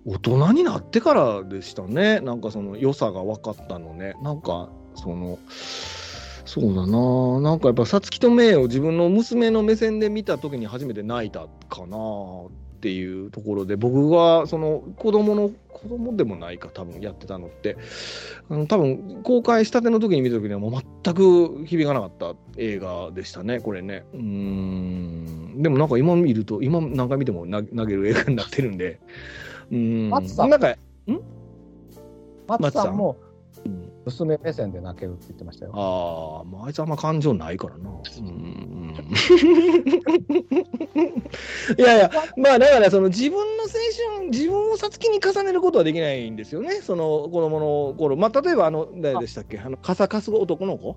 大人になってからでしたね。なんかその良さが分かったのね。なんか、その、そうだななんかやっぱ、さつきとめいを自分の娘の目線で見た時に初めて泣いたかなっていうところで、僕がその子供の、子供でもないか、多分やってたのって、あの多分公開したての時に見た時にはもう全く響かなかった映画でしたね、これね。うん。でもなんか今見ると、今何回見ても投げる映画になってるんで、うーん。松さんなんか、松さんもうん娘目線で泣けるって言ってましたよ。ああ、まあ、あいつあんま感情ないからな。うん。いやいや、まあだからその自分の青春、自分をさつきに重ねることはできないんですよね、その子供の頃。まあ例えばあの、誰でしたっけ、あの、傘かす男の子？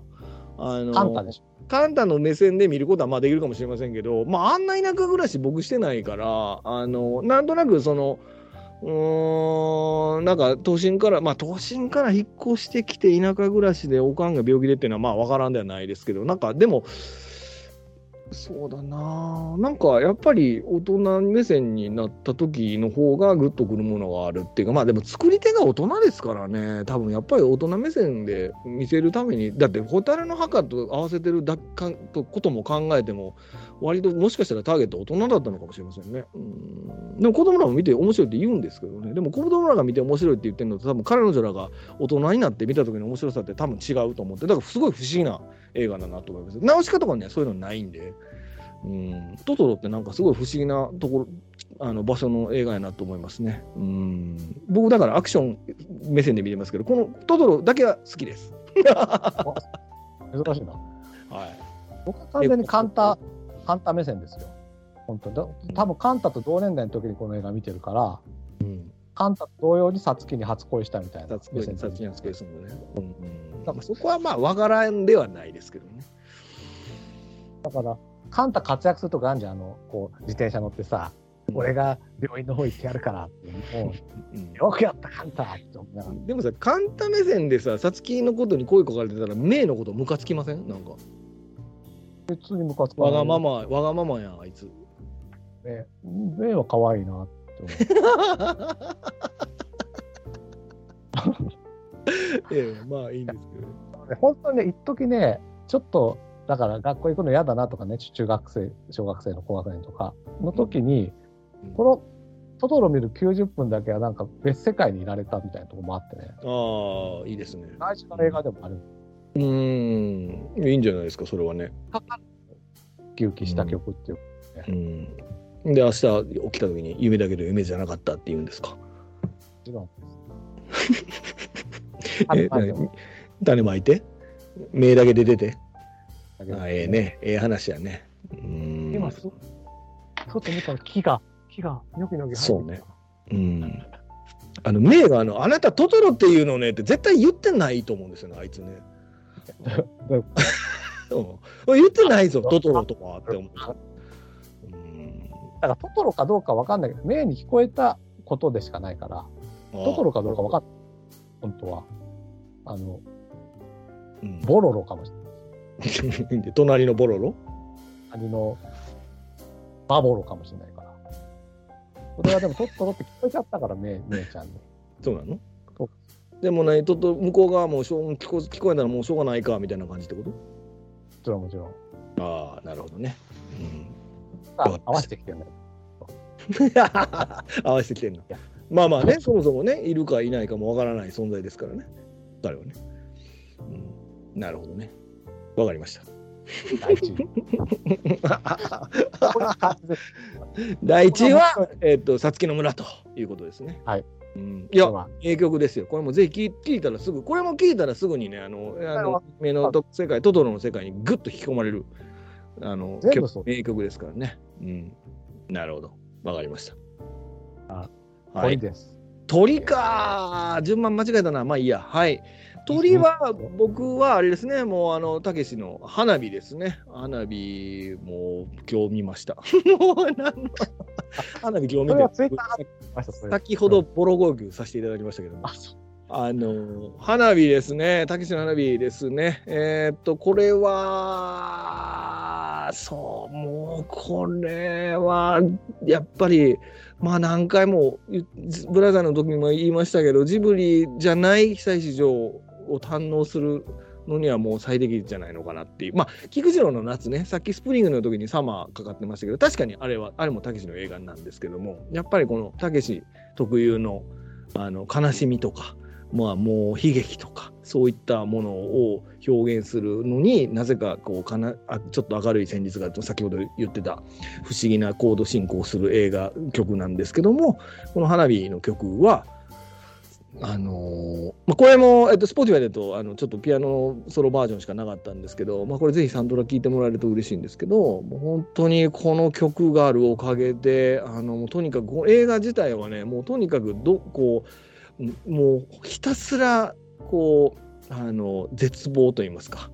あの、カンタでしょ。カンタの目線で見ることはまあできるかもしれませんけど、まあ、あんな田舎暮らし僕してないから、あの、なんとなくその、うん、なんか都心から、まあ都心から引っ越してきて田舎暮らしでおかんが病気でっていうのはまあわからんではないですけど、なんかでも、そうだななんかやっぱり大人目線になった時の方がグッとくるものがあるっていうかまあでも作り手が大人ですからね。多分やっぱり大人目線で見せるためにだって蛍の墓と合わせてるだかとことも考えても割ともしかしたらターゲット大人だったのかもしれませんね。うん。でも子供らも見て面白いって言うんですけどね。でも子供らが見て面白いって言ってるのと多分彼女らが大人になって見た時の面白さって多分違うと思って。だからすごい不思議な映画だなと思います。直し方がねそういうのないんで。うん、トトロってなんかすごい不思議なところあの場所の映画やなと思いますね。うん。僕だからアクション目線で見てますけどこのトトロだけは好きです。珍しいな。はい、僕は完全にカンタ、カンタ目線ですよ。本当だ多分カンタと同年代の時にこの映画見てるから、うん、カンタと同様にサツキに初恋したみたいな目線キサツキのスペースもね。うんうん、だからそこはまあわからんではないですけどね。だから、カンタ活躍するとかあるじゃん、あの、こう、自転車乗ってさ、俺が病院の方行ってやるからって、もう。ん。う、よくやった、カンタって思いながら。でもさ、カンタ目線でさ、サツキのことに声かかれてたら、メイのことムカつきません？なんか。普通にムカつかないわがまま、わがままやん、あいつ。ね。目は可愛いなって思う。ええ、まあいいんですけどね。で本当にね、一時ね、ちょっと、だから学校行くの嫌だなとかね、中学生、小学生の高学年とかの時に、うんこのトトロ見る90分だけはなんか別世界にいられたみたいなところもあってね。ああ、いいですね。最初の映画でもある。うーん、いいんじゃないですか、それはね。ウキウキした曲っていう。うん。で、明日起きた時に夢だけど夢じゃなかったって言うんですか？もちろんえあでも種まいて？目だけで出て？あええね、ええ話やね。うーん。今す、ちょっと見たら木が、木が、ニョキニョキそうね。うん。あの、メイがあの、あなたトトロっていうのねって絶対言ってないと思うんですよね、あいつね。どうん、言ってないぞ、トトロとかって思う。うん。だからトトロかどうかわかんないけど、目に聞こえたことでしかないから、トトロかどうかわかんない。本当は。あの、うんボロロかもしれない。で隣のボロロ？兄のバボロかもしれないから。これはでもトトロって聞こえちゃったから、めめいちゃんに。そうなの？でもね、とと向こう側もしょう聞こ聞こえたらもうしょうがないかみたいな感じってこと？もちろんもちろん。ああ、なるほどね。あ合わせてきてるんだよ。合わせてきてんのや。まあまあね、そもそもね、いるかいないかもわからない存在ですからね。彼はね。うん、なるほどね。わかりました。第一 は、えっ、と、さつきの村ということですね。はい。うん、いや、まあ名曲ですよ。これもぜひ聞いたらすぐ、これも聞いたらすぐにね、あの、あのは、目のと世界、トトロの世界にぐっと引き込まれる、あの、名曲ですからね。うん。なるほど。わかりました。あはい。鳥です。鳥か順番間違えたな。まあいいや。はい。鳥は、僕はあれですね、もうあの、たけしの花火ですね。花火、もう今日見ました。もう何の花火今日見て先ほどボロ号泣させていただきましたけども。あ、の花火ですね、たけしの花火ですね。えーっと、これは、そう、もうこれは、やっぱり、まあ何回も、ゆブラザーの時にも言いましたけど、ジブリじゃない被災市場を堪能するのにはもう最適じゃないのかなっていう。まあ、菊次郎の夏ね、さっきスプリングの時にサマーかかってましたけど、確かにあれは、あれもたけしの映画なんですけども、やっぱりこのたけし特有のあの悲しみとか、まあもう悲劇とか、そういったものを表現するのになぜかこうかなあちょっと明るい旋律が先ほど言ってた不思議なコード進行する映画曲なんですけどもこの花火の曲はあのーまあ、これも、えっと、Spotify だとあのちょっとピアノソロバージョンしかなかったんですけど、まあ、これぜひサントラ聴いてもらえると嬉しいんですけどもう本当にこの曲があるおかげであのもうとにかく映画自体はねもうとにかくどこうもうひたすらこうあの絶望といいますか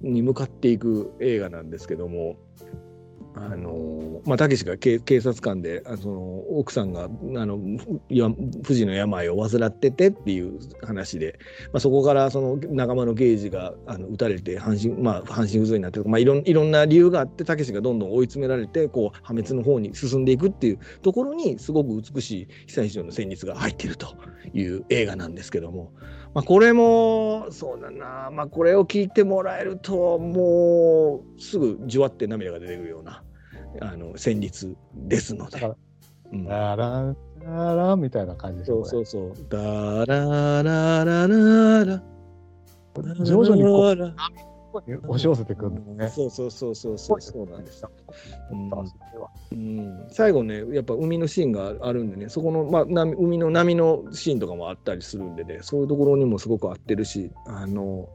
に向かっていく映画なんですけども。あのまあ、たけしが警察官であその奥さんがあのや不治の病を患っててっていう話で、まあ、そこからその仲間の刑事があの撃たれて半身,、まあ、半身不随になって、まあ、いろいろんな理由があってたけしがどんどん追い詰められてこう破滅の方に進んでいくっていうところにすごく美しい被災地の旋律が入っているという映画なんですけども、まあ、これもそうだな、まあ、これを聞いてもらえるともうすぐじゅわって涙が出てくるようなあの旋律ですのでだから。うんララン、ラランみたいな感じでしょ。そうそうそう。ダラララララ。徐々にこう押し寄せてくるんだよね。そうそうそうそうそうそうなんです。うんうん、最後ね、やっぱ海のシーンがあるんでね、そこの、まあ、波海の波のシーンとかもあったりするんでね、そういうところにもすごく合ってるし、あの、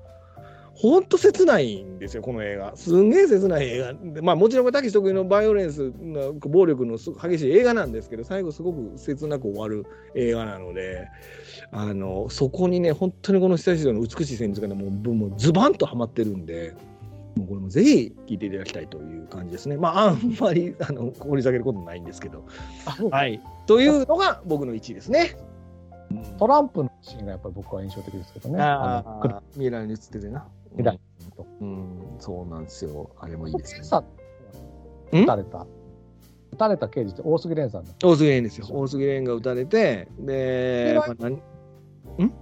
ほんと切ないんですよ、この映画。すんげえ切ない映画で。まあもちろん、たけし得意のバイオレンスな暴力のす激しい映画なんですけど、最後すごく切なく終わる映画なので、あの、そこにね、本当にこの久石の美しい旋律がね、もうもうズバンとはまってるんで、もうこれもぜひ聴いていただきたいという感じですね。まあ、あんまりあの掘り下げることないんですけど。はい。というのが僕の1位ですね。トランプのシーンがやっぱり僕は印象的ですけどね。ああ、未来に映っててな。未来とうん、そうなんですよ。あれもいいですね。さ撃たれた。撃たれた刑事って大杉蓮さんだ。大杉蓮ですよ。大杉蓮が撃たれて、で、まあ、何？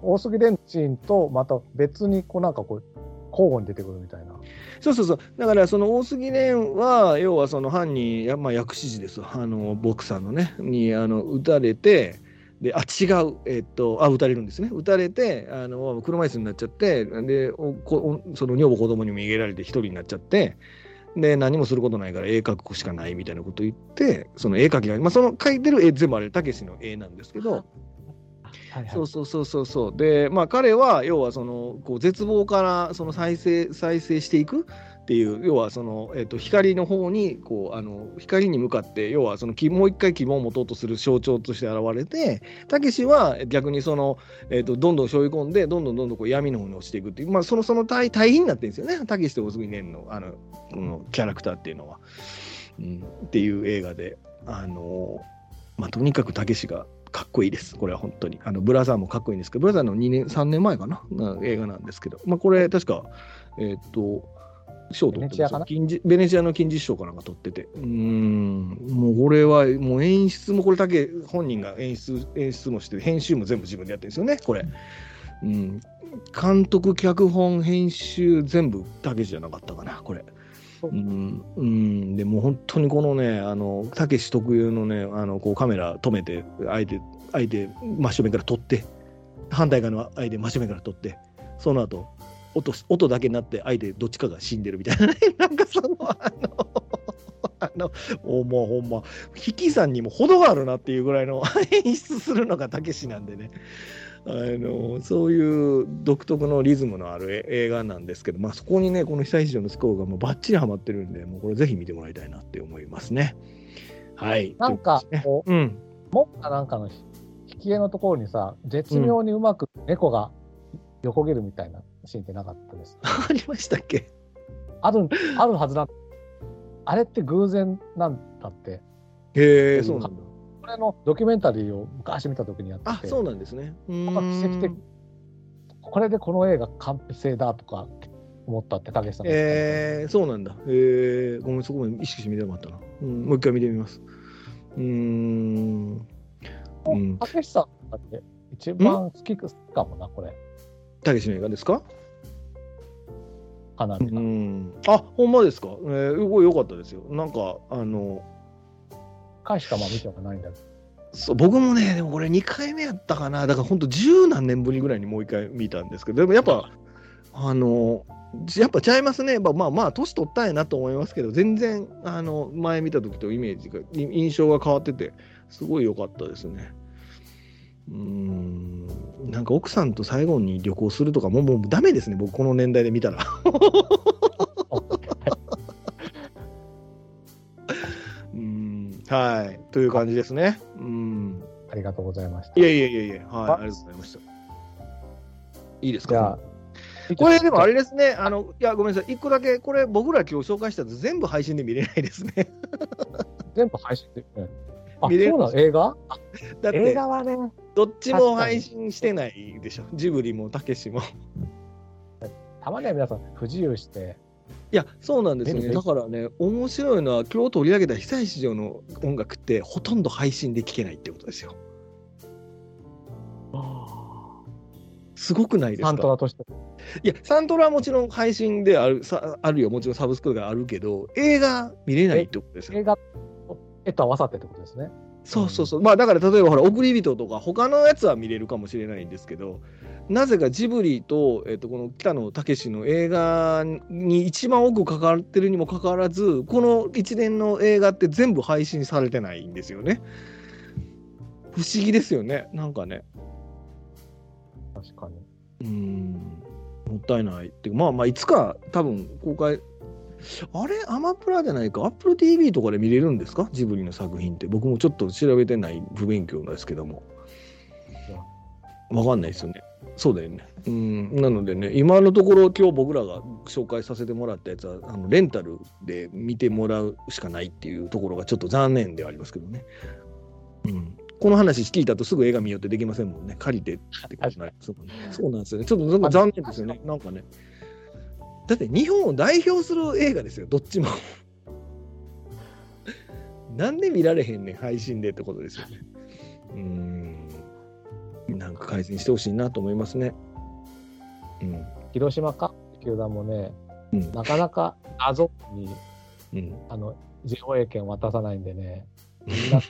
大杉蓮のシーンとまた別にこうなんかこう交互に出てくるみたいな。そうそうそう。だから、その大杉蓮は、要はその犯人、やまあ、薬師寺ですわあの、ボクサーのね、に、あの、撃たれて、で、あ、違う、えっと、あ、撃たれるんですね。撃たれて、あの、車椅子になっちゃって、で、おこおその女房子供にも逃げられて一人になっちゃって、で、何もすることないから絵描くしかないみたいなこと言って、その絵描きが、まあ、その描いてる絵全部あれ、たけしの絵なんですけど、はいはいそうそうそうそうそう。で、まあ彼は要はそのこう絶望からその再生再生していくっていう要はそのえっ、と光の方にこうあの光に向かって要はそのもう一回希望を持とうとする象徴として現れて、たけしは逆にそのえっ、とどんどん背負い込んでどんどんどんどんこう闇の方に落ちていくっていうまあそのその対対比になってるんですよね。たけしと大杉蓮のあのこのキャラクターっていうのは、うん、っていう映画であのまあとにかくたけしがかっこいいです。これは本当に。あのブラザーもかっこいいんですけど、ブラザーの2年、3年前かな、な映画なんですけど、まあ、これ、確か、えーと、賞取ってベネチアかな？金字ベネチアの金獅子賞かなんか取ってて、うーん、もうこれは、もう演出もこれだけ本人が演出演出もして、編集も全部自分でやってるんですよね、これ。うん、監督、脚本、編集、全部たけしじゃなかったかな、これ。う。ん、うん、でもう本当にこのね、あの、たけし特有のね、あの、こうカメラ止めて、相手、相手、真正面から撮って、反対側の相手、真正面から撮って、その後、音、音だけになって、相手どっちかが死んでるみたいなね、なんかその、あの、あの、おもうほんま、引き算にも程があるなっていうぐらいの 演出するのがたけしなんでね。あのそういう独特のリズムのあるえ映画なんですけど、まあ、そこにね、この久石譲のスコアがもうバッチリハマってるんで、もうこれぜひ見てもらいたいなって思いますね。はい。なんかこことですねう、もかなんかの引き絵のところにさ、絶妙にうまく猫が横切るみたいなシーンってなかったです。うん。ありましたっけ？ある、あるはずだ。あれって偶然なんだって。へえ、そうなんだ。これのドキュメンタリーを昔見た時にやってあ、て、そうなんですね。奇跡的んこれでこの映画完成だとか思ったって、たけしさんえー、そうなんだ。へえ、ごめん、そこまで意識して見てなかったな。うん、もう一回見てみます。うーん。うん。たけしさんだって一番好きかもな、これ。たけしの映画ですか？う花火が。ん。あ、ほんまですか？えー、すごい良かったですよ。なんか、あの、回しかまあ見たことないんだけど。そう僕もね、でもこれ2回目やったかな。だから本当十何年ぶりぐらいにもう一回見たんですけど、でもやっぱ、あの、やっぱちゃいますね。まあまあまあ、年取ったんやなと思いますけど、全然、あの、前見た時とイメージが、い印象が変わってて、すごい良かったですね。うーん、なんか奥さんと最後に旅行するとかも、もうダメですね、僕この年代で見たら。うーん、はい。という感じですね。うん。ありがとうございました。いやいやいやいや、はい、ありがとうございました。いいですか？あ、これでもあれですね、あの、いや、ごめんなさい、一個だけ、これ僕ら今日紹介したやつ全部配信で見れないですね。全部配信で。うんあ、見れる映画？だって映、画はね、どっちも配信してないでしょ。ジブリもたけしも。たまには皆さん不自由して、いや、そうなんですよね。だからね、面白いのは、今日取り上げた久石譲の音楽って、ほとんど配信で聴けないってことですよ。すごくないですか？サントラとして。いや、サントラはもちろん配信であるさあるよ、もちろんサブスクがあるけど、映画見れないってことですよ。映画と絵と合わさってってことですね。そうそうそう。まあだから例えばほら、送り人とか他のやつは見れるかもしれないんですけど、なぜかジブリと、えっとこの北野武の映画に一番多く関わってるにもかかわらず、この一連の映画って全部配信されてないんですよね。不思議ですよね。なんかね。確かに。うーん。もったいないっていうかまあまあいつか多分公開あれアマプラじゃないか。Apple TV とかで見れるんですか？ジブリの作品って。僕もちょっと調べてない不勉強なんですけども。わかんないですよね。そうだよね。うん。なのでね今のところ今日僕らが紹介させてもらったやつはあのレンタルで見てもらうしかないっていうところがちょっと残念ではありますけどね。うん。この話聞いたとすぐ映画見ようってできませんもんね。借りてってことになりますもんね。そうなんですよね。ちょっとなんか残念ですよね。なんかね。だって日本を代表する映画ですよ、どっちも。なんで見られへんねん、配信でってことですよね。うーん。なんか改善してほしいなと思いますね。うん。広島か？球団もね、うんなかなかアゾにうんあの上映権渡さないんでね、みんな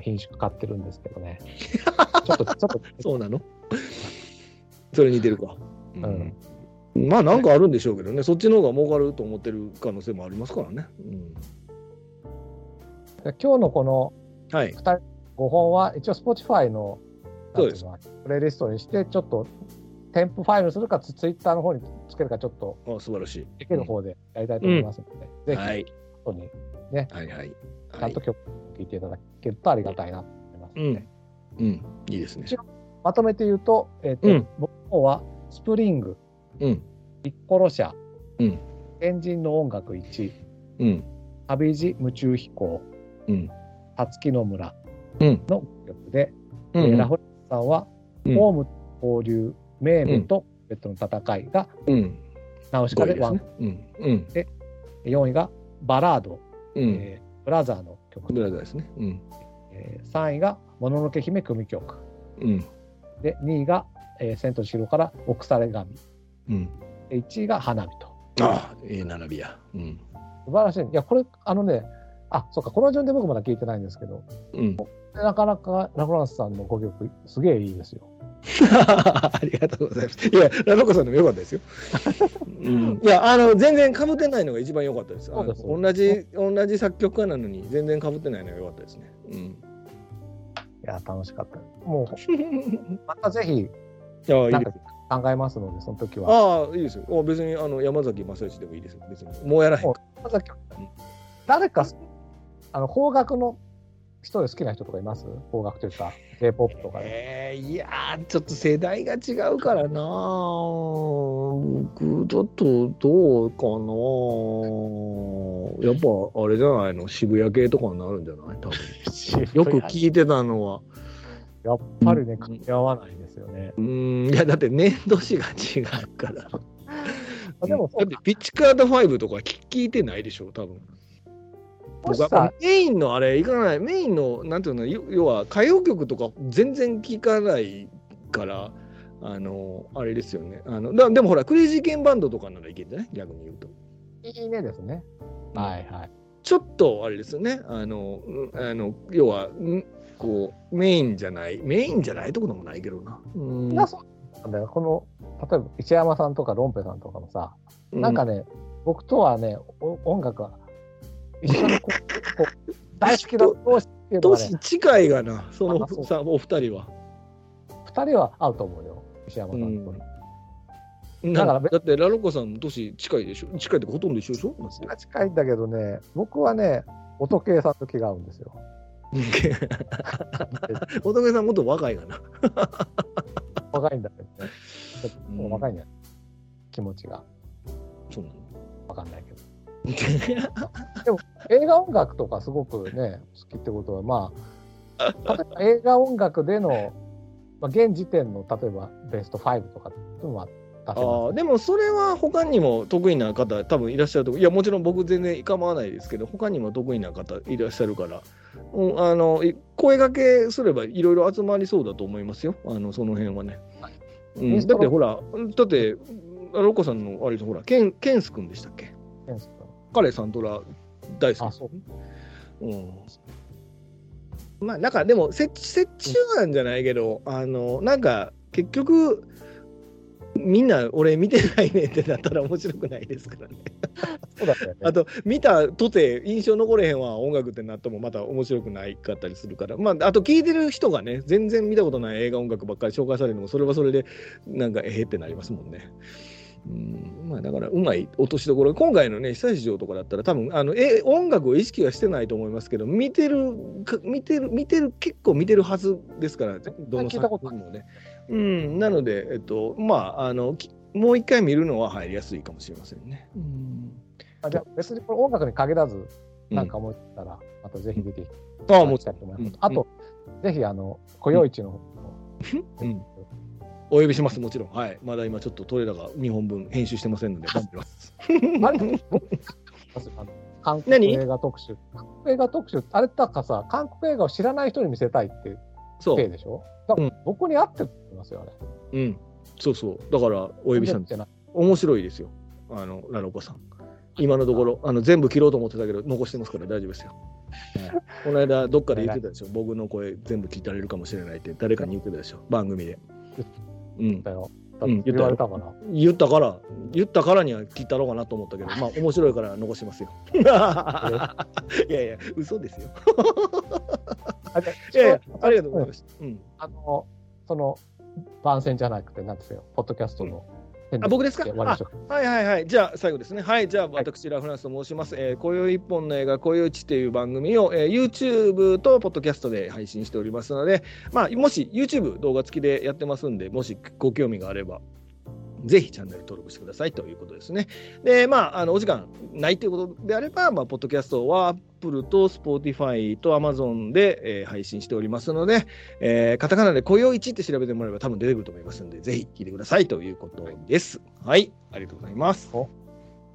品種買ってるんですけどね。ちょっと、ちょっと、そうなの？それ似てるか。うんまあなんかあるんでしょうけどね、そっちの方が儲かると思ってる可能性もありますからね。で今日のこのうん、はい。5本は一応 Spotify のそうですプレイリストにして、ちょっと添付ファイルにするか、ツイッターの方につけるか、ちょっとあ素晴らしい。できる方でやりたいと思いますので、ぜはい。ひ、後にはいはい。はいちゃんと曲聴いていただけるとありがたいなと思いますので、うん。うん。いいですね。まとめて言うと、えっ、と、うん僕の方は、スプリング、うん。ピッコロ社、うん。エンジンの音楽1、うん。旅路夢中飛行、うん。たつきの村うん。の曲で、うん。えーラフレンさんは、うんホーム交流、メーメとベッドの戦いが、うん。ナウシカでワン、ね。うん。うん。4位がバラード、うん。えーブラザーの曲、ブラザーですね。うん。えー3位がもののけ姫組曲、うん。で2位が、えー、千と千尋から奥され神、うん。で1位が花火と。ああ、ええ並びや。うん。素晴らしい。いや、これ、あのね、あ、そうか、この順で僕まだ聞いてないんですけど、うん。なかなかラフランスさんの5曲、すげえいいですよ。ありがとうございます。いや、ラロコさんのも良かったですよ。うん、いや、あの、全然被ってないのが一番良かったです。そうです同じ、同じ作曲家なのに、全然被ってないのが良かったですね。うん。いや、楽しかった。もう、またぜひ、いや、いないです。考えますので、その時は。ああ、いいですよ。あ別に、あの、山崎正義でもいいですよ。別に。もうやらへんも。また誰か、あの、邦楽の人で好きな人とかいます？邦楽というか、J-POP とかで。えー、いやー、ちょっと世代が違うからな僕だとどうかなやっぱあれじゃないの？渋谷系とかになるんじゃない？多分。よく聞いてたのは。やっぱりね、掛け合わないですよね。うーん、いやだって年度誌が違うから。あでもだってピッチカード5とか聞聞いてないでしょ、多分。メインのあれいかない、メインの、なんていうの、要要は歌謡曲とか全然聞かないから、あの、あれですよね。あのだでもほら、クレイジーケンバンドとかならいけんじゃない？逆に言うと。いいねですね。はいはい。ちょっとあれですよね。あの、うんあの要は、んこう、メインじゃない、メインじゃないところもないけどな。うんだよ。この、例えば石山さんとかロンペさんとかもさ、なんかね、僕とはね、お音楽は一緒にこう、大好きだ同士っていうのがね年、近いがな、そのさお二人は。二人は合うと思うよ、石山さんと。うんだからだだってラロコさんの年近いでしょ？近いってほとんど一緒でしょ？近いんだけどね、僕はね、音系さんと気が合うんですよ。乙女さんもっと若いかな。若いんだけどね。ちょっとうんもう若いんだよ。気持ちが。そうなのわかんないけど。映画音楽とかすごくね、好きってことは、まあ、例えば映画音楽での、まあ、現時点の例えばベスト5とかっていうのは出せあまあでもそれは他にも得意な方多分いらっしゃるといやもちろん僕全然構わないですけど他にも得意な方いらっしゃるから、うん、あのい声掛けすればいろいろ集まりそうだと思いますよ。あのその辺はね、うん、インストロだってほらだってロコさんのあれですほらケンケンス君でしたっけ？す。彼サントラ大好き。あ、そう。うん。まあなんかでも折折衷なんじゃないけど、あのなんか結局みんな俺見てないねってなったら面白くないですからね。そうだね。あと見たとて印象残れへんわ音楽ってなってもまた面白くないかったりするからまああと聞いてる人がね全然見たことない映画音楽ばっかり紹介されるのもそれはそれでなんかええってなりますもんね。うんまあ、だからうまい落としどころ今回のね久石城とかだったら多分あのえ音楽を意識はしてないと思いますけど見てるか見てる見てる結構見てるはずですからどの作品もね。うん、なので、えっとまああのきもう一回見るのは入りやすいかもしれませんね。うんあじゃあ別にこれ音楽に限らず、うんなんか思ったら、またぜひ出ていただきたいと思います。うんあと、ぜひ、あの、雇用市の方も、うんお呼びします、もちろん。はい。まだ今ちょっとトレーラーが2本分編集してませんので、頑張ります。韓国何映画特集。韓国映画特集、あれだかさ、韓国映画を知らない人に見せたいってそう。体でしょ？だから僕に合ってると思いますよ、あれ。うん。そうそう。だからお呼びしたんです。面白いですよ、あのラロコさん。今のところあの全部切ろうと思ってたけど残してますから大丈夫ですよ。この間どっかで言ってたでしょ？僕の声全部聞いたれるかもしれないって誰かに言ってたでしょ？番組で。うん言われたかな。言ったから言ったからには切ったろうかなと思ったけどまあ面白いから残しますよ。いやいや嘘ですよ。いやいやありがとうございました。うんあの、その、番宣じゃなくて、なんですよ、ポッドキャストの。あ僕ですか？はいはいはい。じゃあ最後ですね。はい。じゃあ私、ラフランスと申します。えー、今宵一本の映画、今宵一っていう番組を、えー、YouTube とポッドキャストで配信しておりますので、まあ、もし YouTube 動画付きでやってますんで、もしご興味があれば、ぜひチャンネル登録してくださいということですね。で、まあ、あのお時間ないということであれば、まあ、ポッドキャストは Apple と Spotify と Amazon で、えー配信しておりますので、えーカタカナで雇用1って調べてもらえば多分出てくると思いますので、ぜひ聞いてくださいということです。はい、ありがとうございます。1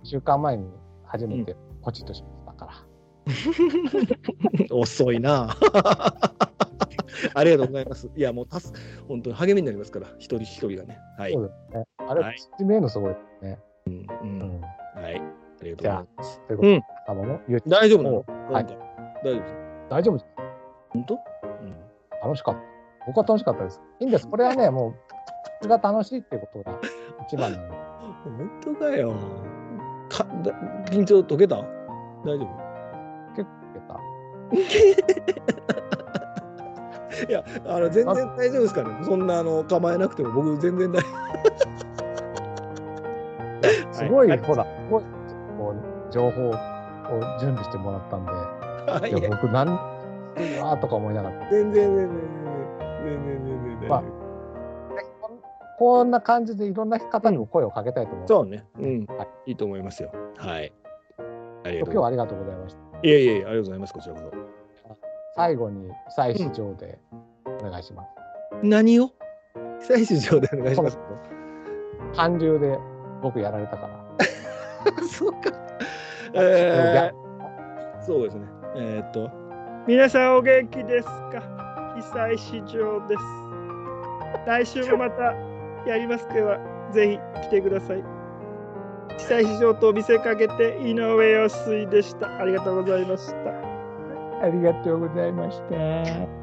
週間前に初めてポチッとしましたから。遅いな。ありがとうございます。いや、もうたす、本当に励みになりますから、一人一人がね。はい。そうですね。あれ、はい知名度すごいですね。うんううんん。はい。ありがとうございます。ということで、うんあの、ゆ大丈夫なの？はい大丈夫。大丈夫。本当、楽しかった。僕は楽しかったです。いいんです。これはね、もう、それが楽しいっていうことが一番なので。うん、本当かよ。かだ緊張解けた？大丈夫？結構いけた。いや、あの全然大丈夫ですからね。そんなあの構えなくても僕全然大丈 すごいほら、すごい、こう、情報を準備してもらったんで、夫。いや、僕、なん、うわーとか思いながら、全然全然全然全然。まあこんな感じでいろんな方にも声をかけたいと思う。そうね。うん。はいいいと思いますよ。はい。ありがとう今日はありがとうございました。いえいえ、ありがとうございます。こちらこ最後に、再試乗でお願いします。そ。何を？最終上でお願いします。韓流で僕やられたから。そうか。えー、そうですね。えーっと。皆さんお元気ですか？被災市場です。来週もまたやりますから、ぜひ来てください。被災市場と見せかけて井上陽水でした。ありがとうございました。ありがとうございました。